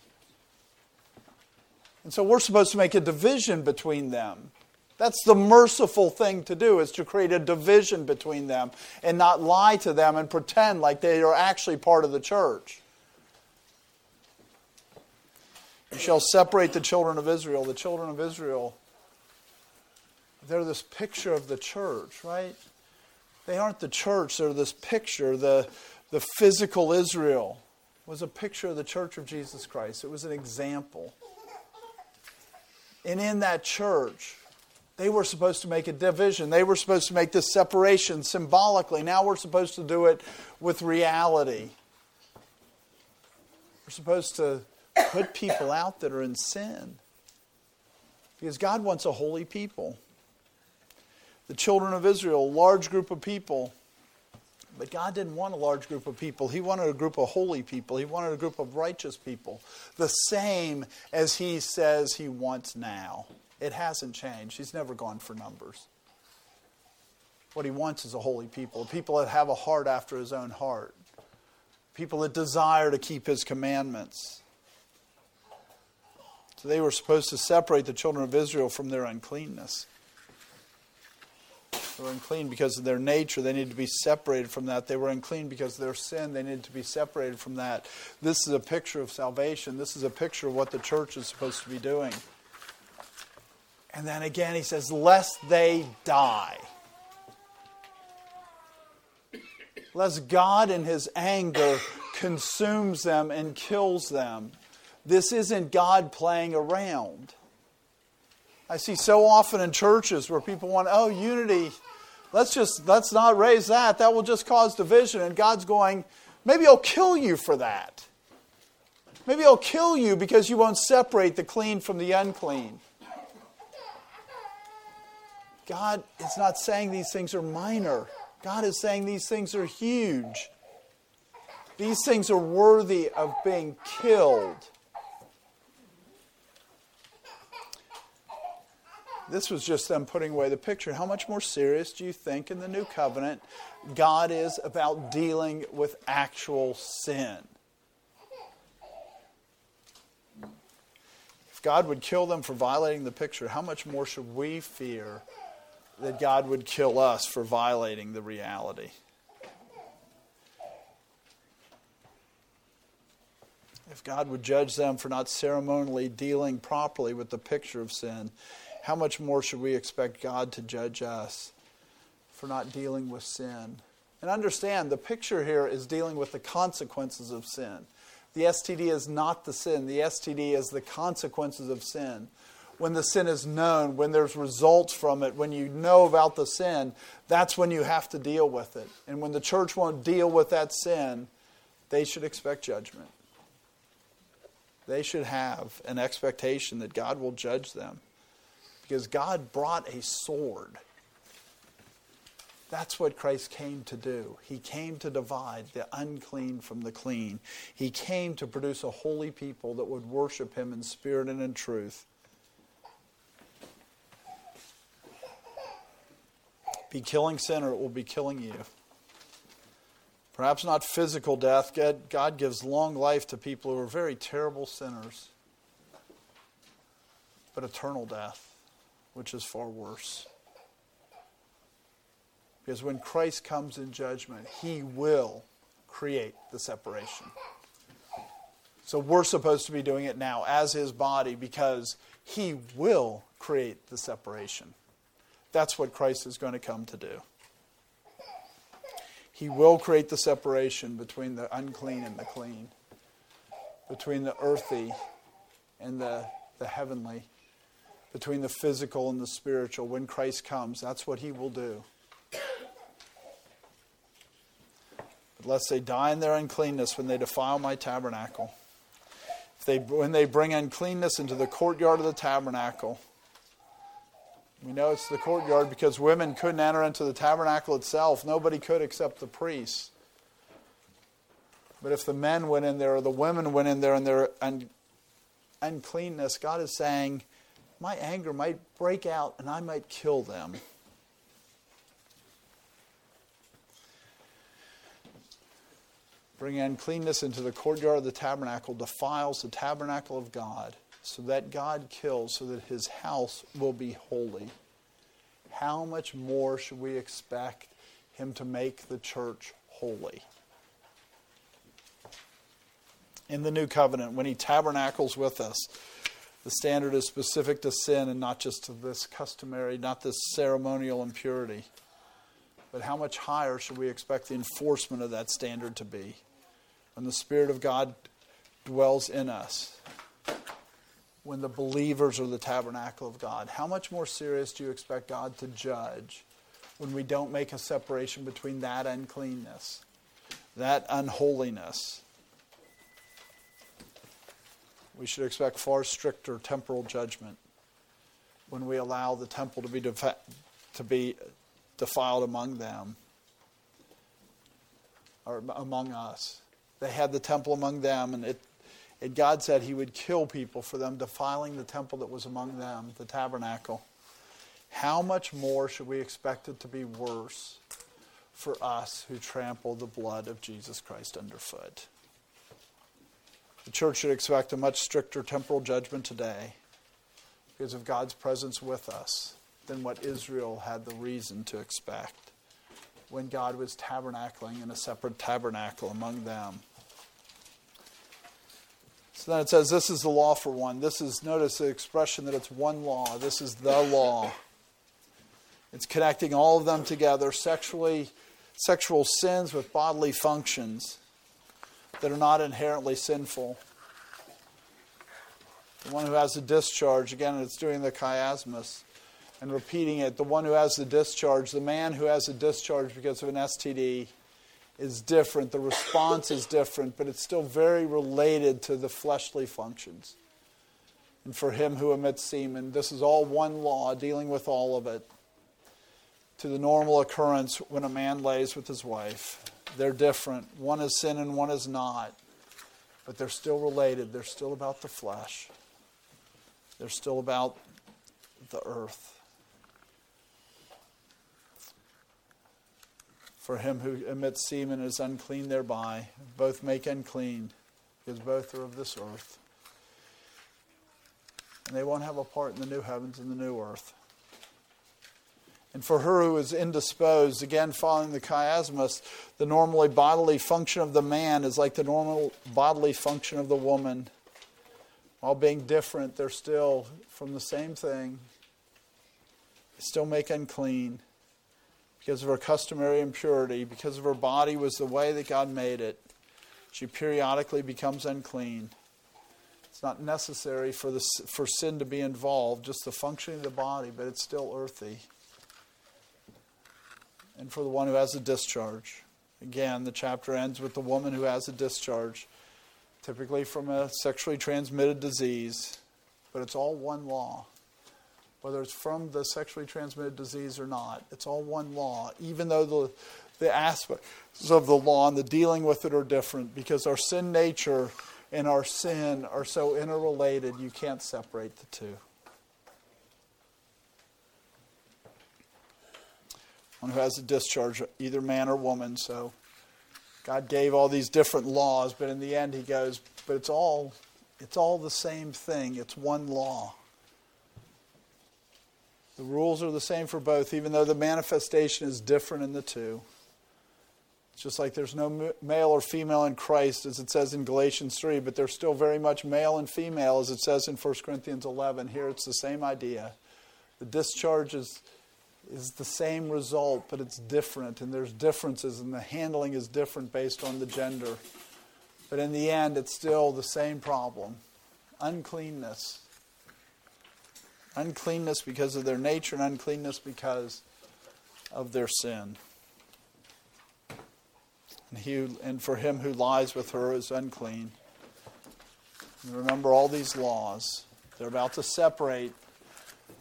Speaker 2: And so we're supposed to make a division between them. That's the merciful thing to do is to create a division between them and not lie to them and pretend like they are actually part of the church. You shall separate the children of Israel. The children of Israel they're this picture of the church, right? They aren't the church, they're this picture. The, the physical Israel was a picture of the church of Jesus Christ, it was an example. And in that church, they were supposed to make a division. They were supposed to make this separation symbolically. Now we're supposed to do it with reality. We're supposed to put people out that are in sin. Because God wants a holy people. The children of Israel, a large group of people. But God didn't want a large group of people. He wanted a group of holy people. He wanted a group of righteous people. The same as He says He wants now. It hasn't changed. He's never gone for numbers. What He wants is a holy people, people that have a heart after His own heart, people that desire to keep His commandments. So they were supposed to separate the children of Israel from their uncleanness. They were unclean because of their nature. They needed to be separated from that. They were unclean because of their sin. They needed to be separated from that. This is a picture of salvation. This is a picture of what the church is supposed to be doing. And then again, he says, lest they die. Lest God, in his anger, consumes them and kills them. This isn't God playing around. I see so often in churches where people want, oh, unity. Let's just let's not raise that. That will just cause division. And God's going, maybe I'll kill you for that. Maybe I'll kill you because you won't separate the clean from the unclean. God is not saying these things are minor. God is saying these things are huge. These things are worthy of being killed. This was just them putting away the picture. How much more serious do you think in the new covenant God is about dealing with actual sin? If God would kill them for violating the picture, how much more should we fear that God would kill us for violating the reality? If God would judge them for not ceremonially dealing properly with the picture of sin, how much more should we expect God to judge us for not dealing with sin? And understand, the picture here is dealing with the consequences of sin. The STD is not the sin, the STD is the consequences of sin. When the sin is known, when there's results from it, when you know about the sin, that's when you have to deal with it. And when the church won't deal with that sin, they should expect judgment. They should have an expectation that God will judge them because God brought a sword. That's what Christ came to do. He came to divide the unclean from the clean. He came to produce a holy people that would worship Him in spirit and in truth. Be killing sin, or it will be killing you. Perhaps not physical death. God gives long life to people who are very terrible sinners, but eternal death which is far worse. Because when Christ comes in judgment, he will create the separation. So we're supposed to be doing it now as his body because he will create the separation. That's what Christ is going to come to do. He will create the separation between the unclean and the clean, between the earthy and the, the heavenly between the physical and the spiritual when Christ comes. That's what he will do. But lest they die in their uncleanness when they defile my tabernacle. If they, when they bring uncleanness into the courtyard of the tabernacle, we know it's the courtyard because women couldn't enter into the tabernacle itself. Nobody could except the priests. But if the men went in there or the women went in there and their un- uncleanness, God is saying, my anger might break out and I might kill them. Bring uncleanness into the courtyard of the tabernacle defiles the tabernacle of God, so that God kills, so that his house will be holy. How much more should we expect him to make the church holy? In the new covenant, when he tabernacles with us, the standard is specific to sin and not just to this customary, not this ceremonial impurity. But how much higher should we expect the enforcement of that standard to be? When the Spirit of God dwells in us, when the believers are the tabernacle of God, how much more serious do you expect God to judge when we don't make a separation between that uncleanness, that unholiness, we should expect far stricter temporal judgment when we allow the temple to be, to be defiled among them or among us. They had the temple among them, and it, it, God said He would kill people for them defiling the temple that was among them, the tabernacle. How much more should we expect it to be worse for us who trample the blood of Jesus Christ underfoot? The church should expect a much stricter temporal judgment today because of God's presence with us than what Israel had the reason to expect when God was tabernacling in a separate tabernacle among them. So then it says, This is the law for one. This is, notice the expression that it's one law. This is the law. It's connecting all of them together sexually, sexual sins with bodily functions that are not inherently sinful. The one who has a discharge, again, it's doing the chiasmus and repeating it. The one who has the discharge, the man who has a discharge because of an STD, is different. The response is different, but it's still very related to the fleshly functions. And for him who emits semen, this is all one law dealing with all of it. To the normal occurrence when a man lays with his wife. They're different. One is sin and one is not. But they're still related. They're still about the flesh, they're still about the earth. For him who emits semen is unclean thereby. Both make unclean, because both are of this earth. And they won't have a part in the new heavens and the new earth. And for her who is indisposed, again following the chiasmus, the normally bodily function of the man is like the normal bodily function of the woman. While being different, they're still from the same thing. Still make unclean because of her customary impurity, because of her body was the way that God made it, she periodically becomes unclean. It's not necessary for, the, for sin to be involved, just the functioning of the body, but it's still earthy. And for the one who has a discharge. Again, the chapter ends with the woman who has a discharge, typically from a sexually transmitted disease, but it's all one law whether it's from the sexually transmitted disease or not. It's all one law, even though the, the aspects of the law and the dealing with it are different, because our sin nature and our sin are so interrelated, you can't separate the two. One who has a discharge, either man or woman, so God gave all these different laws, but in the end he goes, but it's all it's all the same thing. It's one law. The rules are the same for both, even though the manifestation is different in the two. It's just like there's no male or female in Christ, as it says in Galatians 3, but they're still very much male and female, as it says in 1 Corinthians 11. Here it's the same idea. The discharge is, is the same result, but it's different, and there's differences, and the handling is different based on the gender. But in the end, it's still the same problem uncleanness uncleanness because of their nature and uncleanness because of their sin. And, he, and for him who lies with her is unclean. And remember all these laws. They're about to separate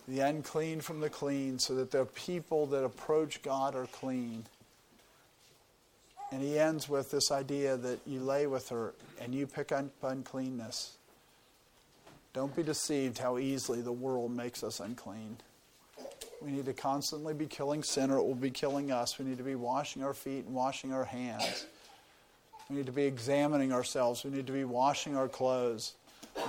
Speaker 2: the unclean from the clean so that the people that approach God are clean. And he ends with this idea that you lay with her and you pick up uncleanness. Don't be deceived how easily the world makes us unclean. We need to constantly be killing sin or it will be killing us. We need to be washing our feet and washing our hands. We need to be examining ourselves. We need to be washing our clothes.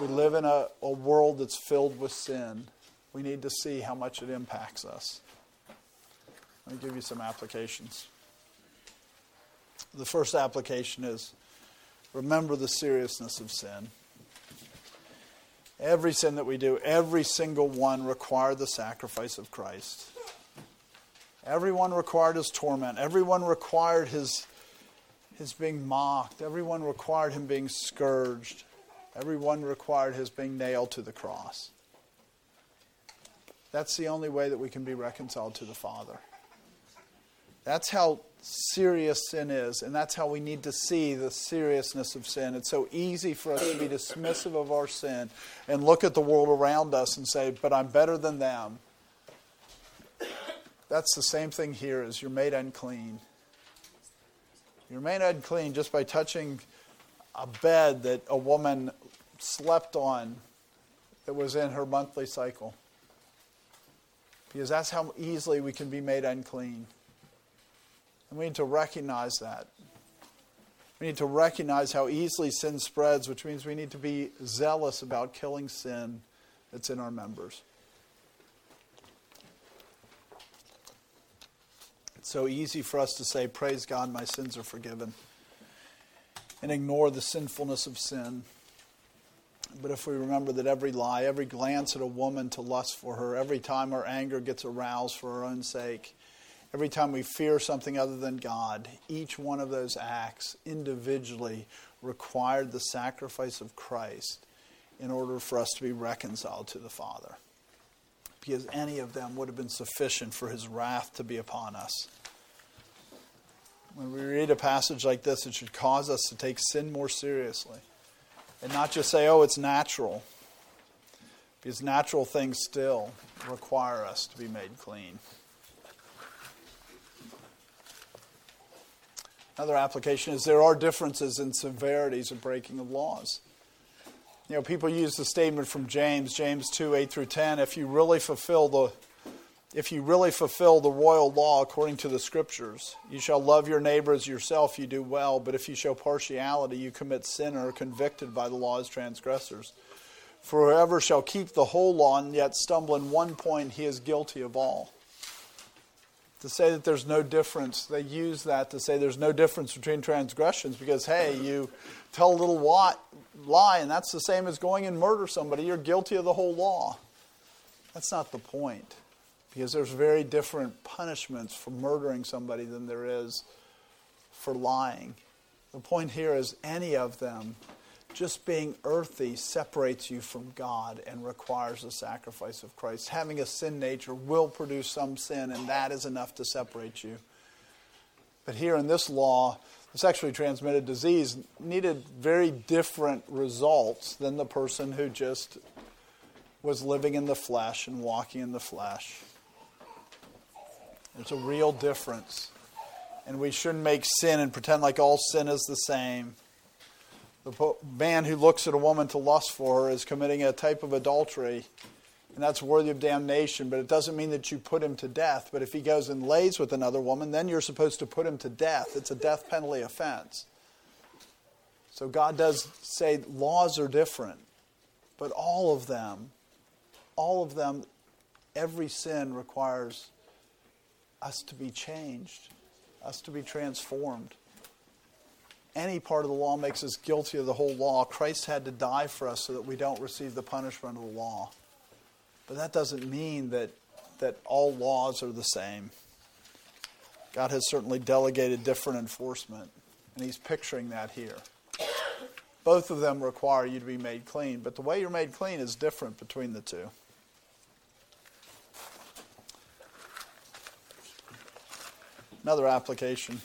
Speaker 2: We live in a, a world that's filled with sin. We need to see how much it impacts us. Let me give you some applications. The first application is remember the seriousness of sin. Every sin that we do, every single one required the sacrifice of Christ. Everyone required his torment. Everyone required his, his being mocked. Everyone required him being scourged. Everyone required his being nailed to the cross. That's the only way that we can be reconciled to the Father. That's how serious sin is, and that's how we need to see the seriousness of sin. It's so easy for us to be dismissive of our sin and look at the world around us and say, But I'm better than them. That's the same thing here as you're made unclean. You're made unclean just by touching a bed that a woman slept on that was in her monthly cycle. Because that's how easily we can be made unclean. And we need to recognize that. We need to recognize how easily sin spreads, which means we need to be zealous about killing sin that's in our members. It's so easy for us to say, Praise God, my sins are forgiven, and ignore the sinfulness of sin. But if we remember that every lie, every glance at a woman to lust for her, every time our anger gets aroused for our own sake, every time we fear something other than God, each one of those acts individually required the sacrifice of Christ in order for us to be reconciled to the Father because any of them would have been sufficient for his wrath to be upon us. When we read a passage like this, it should cause us to take sin more seriously and not just say, oh, it's natural, because natural things still require us to be made clean. Another application is there are differences in severities of breaking of laws. You know, people use the statement from James, James 2, 8 through 10, if you really fulfill the if you really fulfill the royal law according to the scriptures, you shall love your neighbor as yourself, you do well, but if you show partiality, you commit sin or are convicted by the law as transgressors. For whoever shall keep the whole law and yet stumble in one point, he is guilty of all. To say that there's no difference, they use that to say there's no difference between transgressions because, hey, you tell a little lie, and that's the same as going and murder somebody. You're guilty of the whole law. That's not the point. Because there's very different punishments for murdering somebody than there is for lying. The point here is any of them, just being earthy, separates you from God and requires the sacrifice of Christ. Having a sin nature will produce some sin, and that is enough to separate you. But here in this law, the sexually transmitted disease needed very different results than the person who just was living in the flesh and walking in the flesh. There's a real difference. And we shouldn't make sin and pretend like all sin is the same. The man who looks at a woman to lust for her is committing a type of adultery and that's worthy of damnation, but it doesn't mean that you put him to death. But if he goes and lays with another woman, then you're supposed to put him to death. It's a death penalty offense. So God does say laws are different, but all of them, all of them, every sin requires us to be changed, us to be transformed. Any part of the law makes us guilty of the whole law. Christ had to die for us so that we don't receive the punishment of the law. But that doesn't mean that, that all laws are the same. God has certainly delegated different enforcement, and He's picturing that here. Both of them require you to be made clean, but the way you're made clean is different between the two. Another application.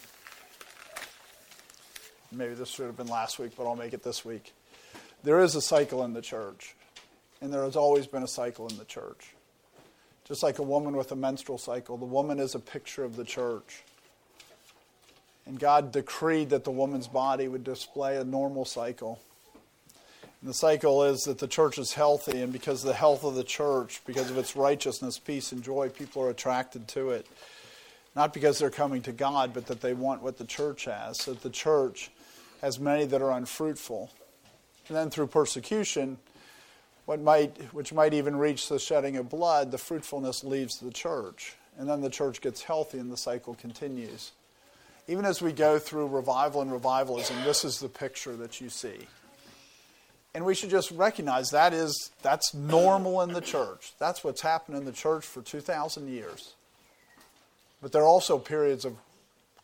Speaker 2: Maybe this should have been last week, but I'll make it this week. There is a cycle in the church. And there has always been a cycle in the church. Just like a woman with a menstrual cycle, the woman is a picture of the church. And God decreed that the woman's body would display a normal cycle. And the cycle is that the church is healthy, and because of the health of the church, because of its righteousness, peace, and joy, people are attracted to it. Not because they're coming to God, but that they want what the church has. So the church has many that are unfruitful. And then through persecution, what might, which might even reach the shedding of blood, the fruitfulness leaves the church. And then the church gets healthy and the cycle continues. Even as we go through revival and revivalism, this is the picture that you see. And we should just recognize that is that's normal in the church. That's what's happened in the church for 2,000 years. But there are also periods of,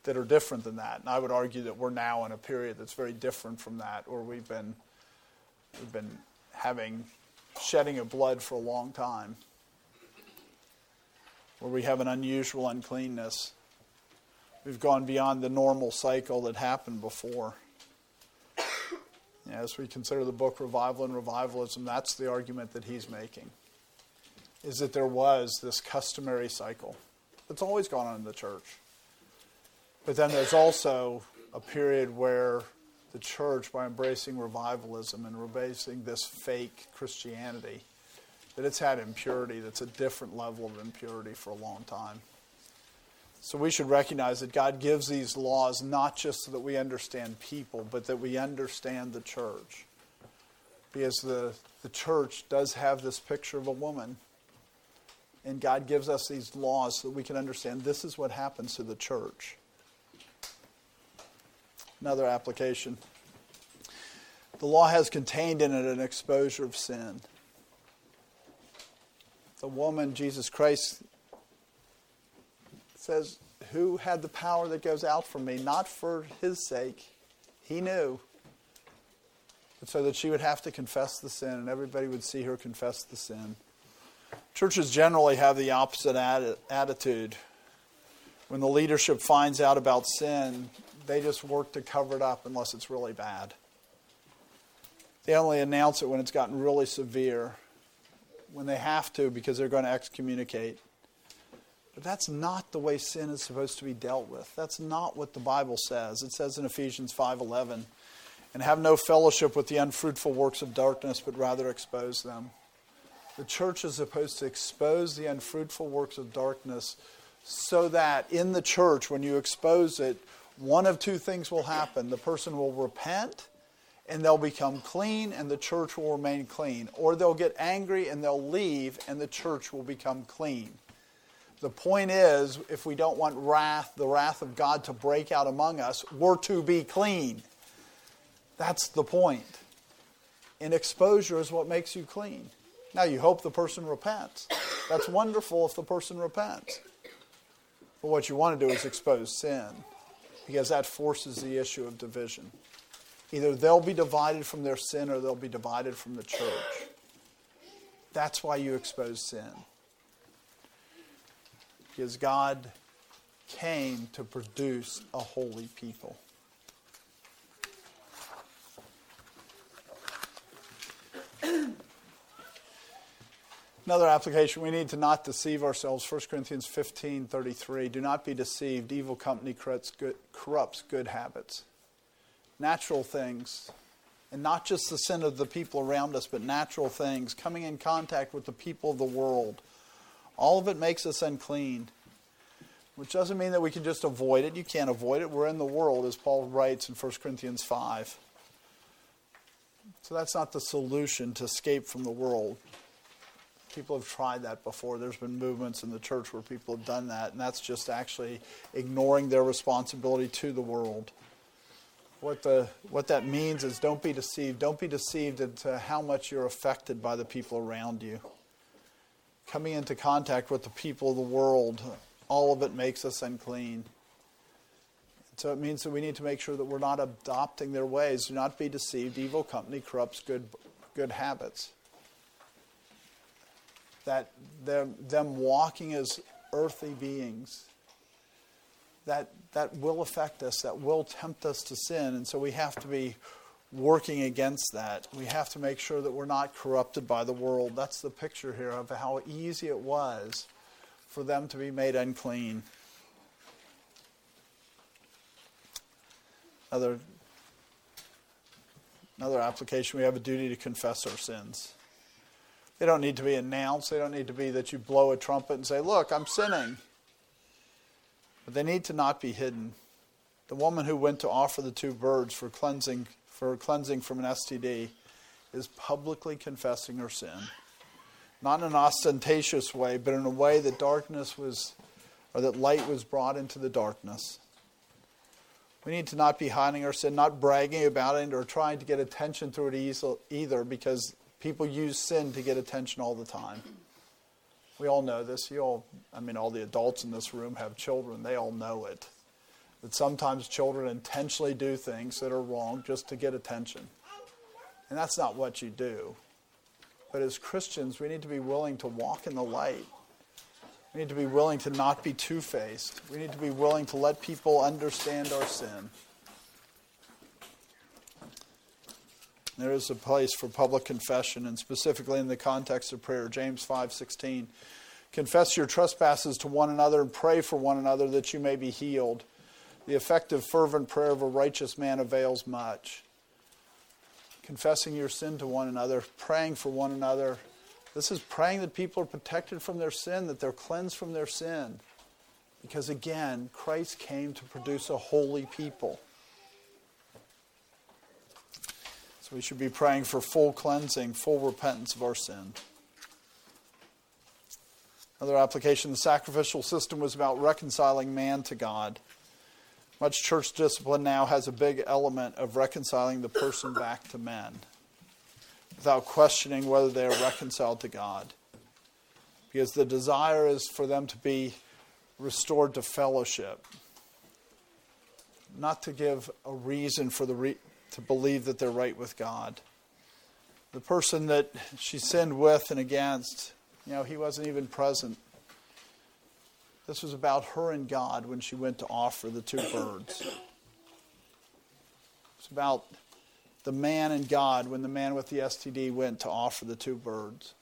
Speaker 2: that are different than that. And I would argue that we're now in a period that's very different from that, where we've been, we've been having shedding of blood for a long time, where we have an unusual uncleanness, We've gone beyond the normal cycle that happened before. As we consider the book Revival and Revivalism, that's the argument that he's making. Is that there was this customary cycle that's always gone on in the church. But then there's also a period where the church, by embracing revivalism and embracing this fake Christianity, that it's had impurity that's a different level of impurity for a long time. So we should recognize that God gives these laws not just so that we understand people, but that we understand the church. Because the, the church does have this picture of a woman. And God gives us these laws so that we can understand this is what happens to the church. Another application. The law has contained in it an exposure of sin. The woman, Jesus Christ, says, Who had the power that goes out from me? Not for his sake. He knew. But so that she would have to confess the sin, and everybody would see her confess the sin. Churches generally have the opposite attitude. When the leadership finds out about sin, they just work to cover it up unless it's really bad. They only announce it when it's gotten really severe, when they have to because they're going to excommunicate. But that's not the way sin is supposed to be dealt with. That's not what the Bible says. It says in Ephesians 5:11, "And have no fellowship with the unfruitful works of darkness, but rather expose them." The church is supposed to expose the unfruitful works of darkness so that in the church when you expose it, one of two things will happen. The person will repent and they'll become clean and the church will remain clean, or they'll get angry and they'll leave and the church will become clean. The point is, if we don't want wrath, the wrath of God to break out among us, we're to be clean. That's the point. And exposure is what makes you clean. Now, you hope the person repents. That's wonderful if the person repents. But what you want to do is expose sin because that forces the issue of division. Either they'll be divided from their sin or they'll be divided from the church. That's why you expose sin because God came to produce a holy people. Another application, we need to not deceive ourselves. 1 Corinthians 15 33. Do not be deceived. Evil company corrupts good, corrupts good habits. Natural things, and not just the sin of the people around us, but natural things, coming in contact with the people of the world all of it makes us unclean, which doesn't mean that we can just avoid it. You can't avoid it. We're in the world, as Paul writes in 1 Corinthians 5. So that's not the solution to escape from the world. People have tried that before. There's been movements in the church where people have done that, and that's just actually ignoring their responsibility to the world. What, the, what that means is don't be deceived. Don't be deceived into how much you're affected by the people around you coming into contact with the people of the world, all of it makes us unclean. So it means that we need to make sure that we're not adopting their ways. Do not be deceived. Evil company corrupts good, good habits. That them, walking as earthly beings, that, that will affect us, that will tempt us to sin. And so we have to be working against that. We have to make sure that we're not corrupted by the world. That's the picture here of how easy it was for them to be made unclean. Another, another application, we have a duty to confess our sins. They don't need to be announced. They don't need to be that you blow a trumpet and say, Look, I'm sinning. But they need to not be hidden. The woman who went to offer the two birds for cleansing for cleansing from an STD is publicly confessing her sin. Not in an ostentatious way, but in a way that darkness was, or that light was brought into the darkness. We need to not be hiding our sin, not bragging about it, or trying to get attention through it either, because people use sin to get attention all the time. We all know this. You all, I mean, all the adults in this room have children. They all know it that sometimes children intentionally do things that are wrong just to get attention. And that's not what you do. But as Christians, we need to be willing to walk in the light. We need to be willing to not be two faced. We need to be willing to let people understand our sin. There is a place for public confession, and specifically in the context of prayer, James 5:16. Confess your trespasses to one another and pray for one another that you may be healed. The effective, fervent prayer of a righteous man avails much. Confessing your sin to one another, praying for one another. This is praying that people are protected from their sin, that they're cleansed from their sin. Because again, Christ came to produce a holy people. So we should be praying for full cleansing, full repentance of our sin. Another application the sacrificial system was about reconciling man to God. Much church discipline now has a big element of reconciling the person back to men without questioning whether they are reconciled to God. Because the desire is for them to be restored to fellowship, not to give a reason for the re- to believe that they're right with God. The person that she sinned with and against, you know, he wasn't even present. This was about her and God when she went to offer the two birds. It's about the man and God when the man with the STD went to offer the two birds.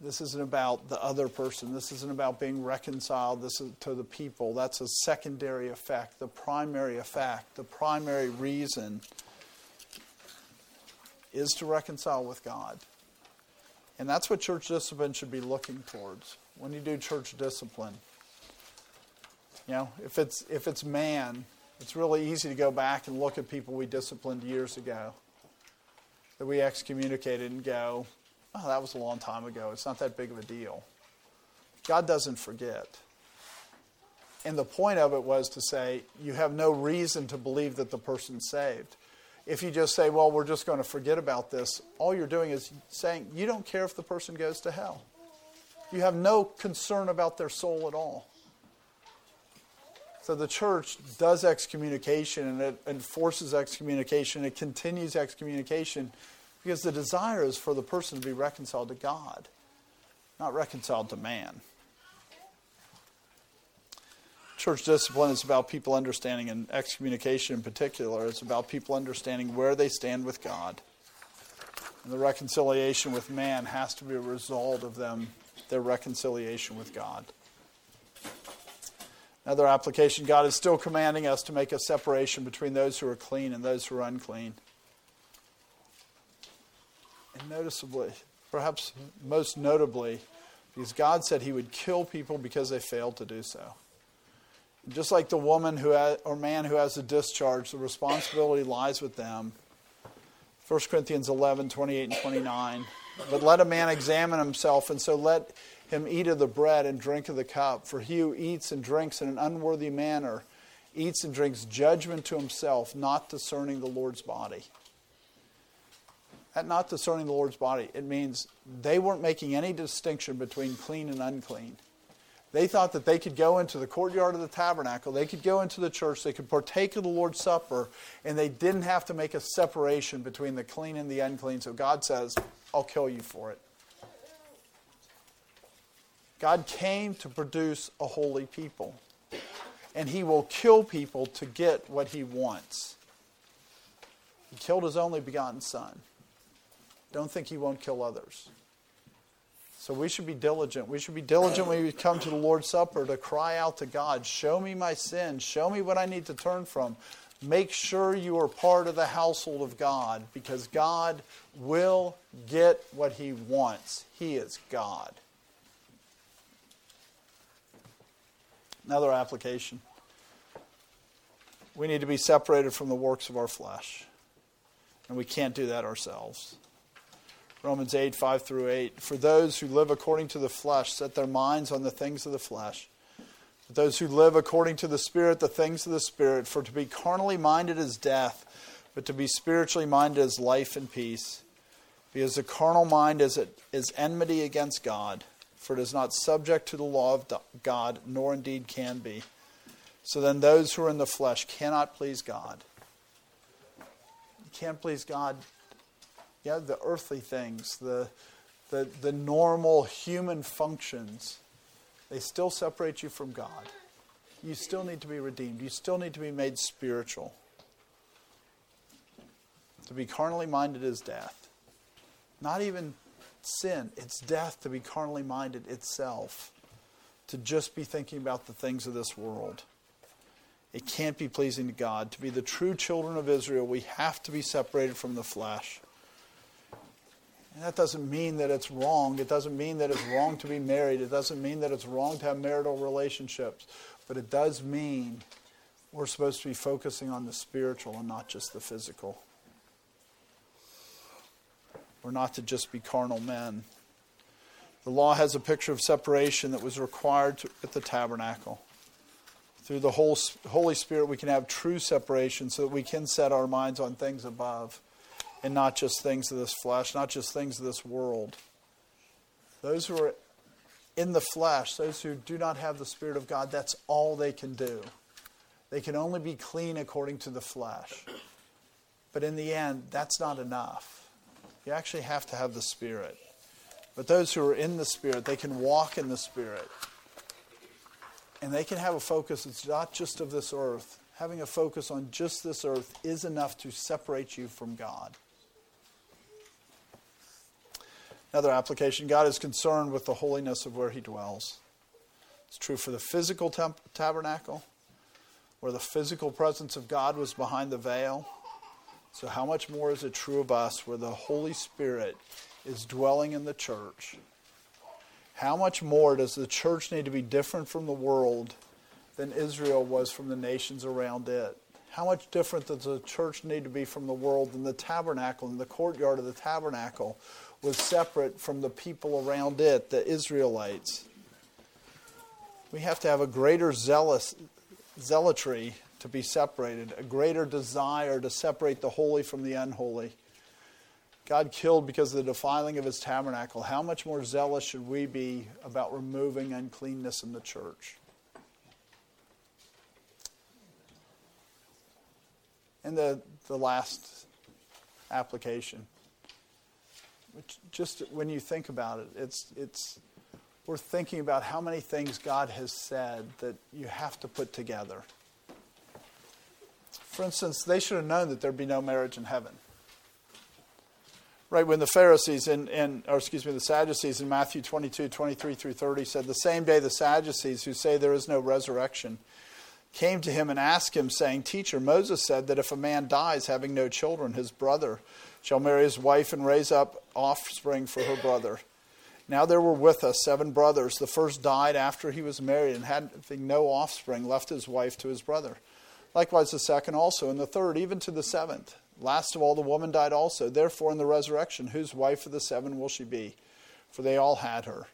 Speaker 2: This isn't about the other person. This isn't about being reconciled this is to the people. That's a secondary effect. The primary effect, the primary reason is to reconcile with God. And that's what church discipline should be looking towards when you do church discipline. You know, if it's if it's man, it's really easy to go back and look at people we disciplined years ago that we excommunicated and go, oh, that was a long time ago. It's not that big of a deal. God doesn't forget. And the point of it was to say, you have no reason to believe that the person's saved. If you just say, well, we're just going to forget about this, all you're doing is saying, you don't care if the person goes to hell. You have no concern about their soul at all. So the church does excommunication and it enforces excommunication, it continues excommunication because the desire is for the person to be reconciled to God, not reconciled to man. Church discipline is about people understanding, and excommunication in particular is about people understanding where they stand with God. And the reconciliation with man has to be a result of them, their reconciliation with God. Another application God is still commanding us to make a separation between those who are clean and those who are unclean and noticeably, perhaps most notably, because God said He would kill people because they failed to do so. Just like the woman who has, or man who has a discharge, the responsibility lies with them. 1 Corinthians 11, 28 and 29. But let a man examine himself, and so let him eat of the bread and drink of the cup. For he who eats and drinks in an unworthy manner eats and drinks judgment to himself, not discerning the Lord's body not discerning the Lord's body, it means they weren't making any distinction between clean and unclean. They thought that they could go into the courtyard of the tabernacle, they could go into the church, they could partake of the Lord's Supper, and they didn't have to make a separation between the clean and the unclean. So God says, I'll kill you for it. God came to produce a holy people, and He will kill people to get what He wants. He killed His only begotten Son. Don't think he won't kill others. So we should be diligent. We should be diligent when we come to the Lord's Supper to cry out to God, Show me my sin. Show me what I need to turn from. Make sure you are part of the household of God because God will get what he wants. He is God. Another application. We need to be separated from the works of our flesh. And we can't do that ourselves. Romans 8, 5 through 8. For those who live according to the flesh set their minds on the things of the flesh. But those who live according to the Spirit, the things of the Spirit. For to be carnally minded is death, but to be spiritually minded is life and peace. Because the carnal mind is, is enmity against God, for it is not subject to the law of God, nor indeed can be. So then those who are in the flesh cannot please God. You can't please God yeah, the earthly things, the, the, the normal human functions. they still separate you from God. You still need to be redeemed. You still need to be made spiritual. To be carnally minded is death. Not even sin, it's death to be carnally minded itself. To just be thinking about the things of this world. It can't be pleasing to God. To be the true children of Israel, we have to be separated from the flesh. And that doesn't mean that it's wrong. It doesn't mean that it's wrong to be married. It doesn't mean that it's wrong to have marital relationships. But it does mean we're supposed to be focusing on the spiritual and not just the physical. We're not to just be carnal men. The law has a picture of separation that was required to, at the tabernacle. Through the whole, Holy Spirit, we can have true separation so that we can set our minds on things above and not just things of this flesh, not just things of this world. Those who are in the flesh, those who do not have the Spirit of God, that's all they can do. They can only be clean according to the flesh. But in the end, that's not enough. You actually have to have the Spirit. But those who are in the Spirit, they can walk in the Spirit. And they can have a focus that's not just of this earth. Having a focus on just this earth is enough to separate you from God. Another application God is concerned with the holiness of where he dwells. It's true for the physical temp- tabernacle, where the physical presence of God was behind the veil. So, how much more is it true of us, where the Holy Spirit is dwelling in the church? How much more does the church need to be different from the world than Israel was from the nations around it? How much different does the church need to be from the world than the tabernacle and the courtyard of the tabernacle was separate from the people around it, the Israelites. We have to have a greater zealous, zealotry to be separated, a greater desire to separate the holy from the unholy. God killed because of the defiling of his tabernacle. How much more zealous should we be about removing uncleanness in the church? And the, the last application just when you think about it, it's, it's, we're thinking about how many things God has said that you have to put together. For instance, they should have known that there'd be no marriage in heaven. Right, when the Pharisees and, and or excuse me, the Sadducees in Matthew 22, 23 through 30 said, The same day the Sadducees, who say there is no resurrection, came to him and asked him, saying, Teacher, Moses said that if a man dies having no children, his brother shall marry his wife and raise up offspring for her brother. Now there were with us seven brothers. The first died after he was married and having no offspring, left his wife to his brother. Likewise the second also, and the third, even to the seventh. Last of all, the woman died also. Therefore, in the resurrection, whose wife of the seven will she be? For they all had her.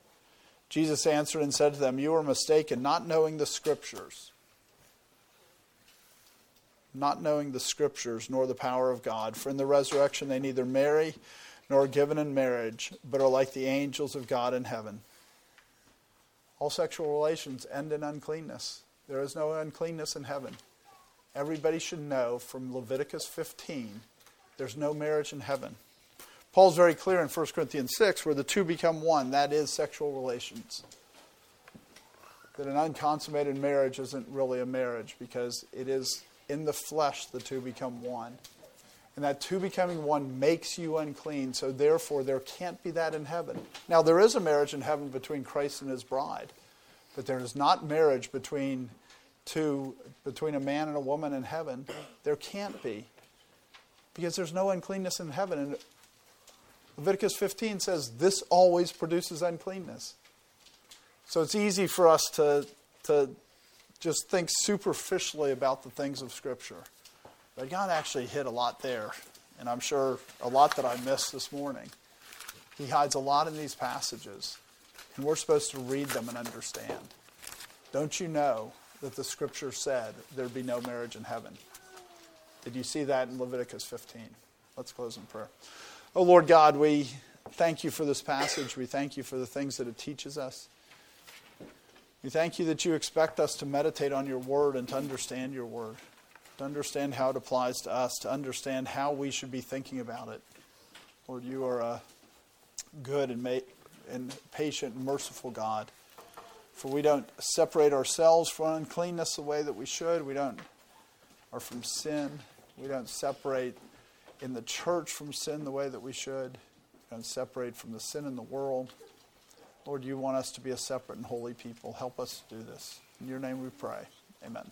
Speaker 2: Jesus answered and said to them, You are mistaken, not knowing the Scriptures not knowing the scriptures nor the power of God. For in the resurrection they neither marry nor given in marriage, but are like the angels of God in heaven. All sexual relations end in uncleanness. There is no uncleanness in heaven. Everybody should know from Leviticus 15 there's no marriage in heaven. Paul's very clear in 1 Corinthians 6 where the two become one, that is sexual relations. That an unconsummated marriage isn't really a marriage because it is in the flesh the two become one. And that two becoming one makes you unclean, so therefore there can't be that in heaven. Now, there is a marriage in heaven between Christ and his bride, but there is not marriage between two, between a man and a woman in heaven. There can't be. Because there's no uncleanness in heaven. And Leviticus 15 says this always produces uncleanness. So it's easy for us to, to just think superficially about the things of Scripture. But God actually hit a lot there, and I'm sure a lot that I missed this morning. He hides a lot in these passages, and we're supposed to read them and understand. Don't you know that the Scripture said there'd be no marriage in heaven? Did you see that in Leviticus 15? Let's close in prayer. Oh, Lord God, we thank you for this passage. We thank you for the things that it teaches us. We thank you that you expect us to meditate on your word and to understand your word, to understand how it applies to us, to understand how we should be thinking about it. Lord, you are a good and, ma- and patient and merciful God. For we don't separate ourselves from uncleanness the way that we should. We don't, or from sin. We don't separate in the church from sin the way that we should. We don't separate from the sin in the world. Lord, you want us to be a separate and holy people. Help us do this. In your name we pray. Amen.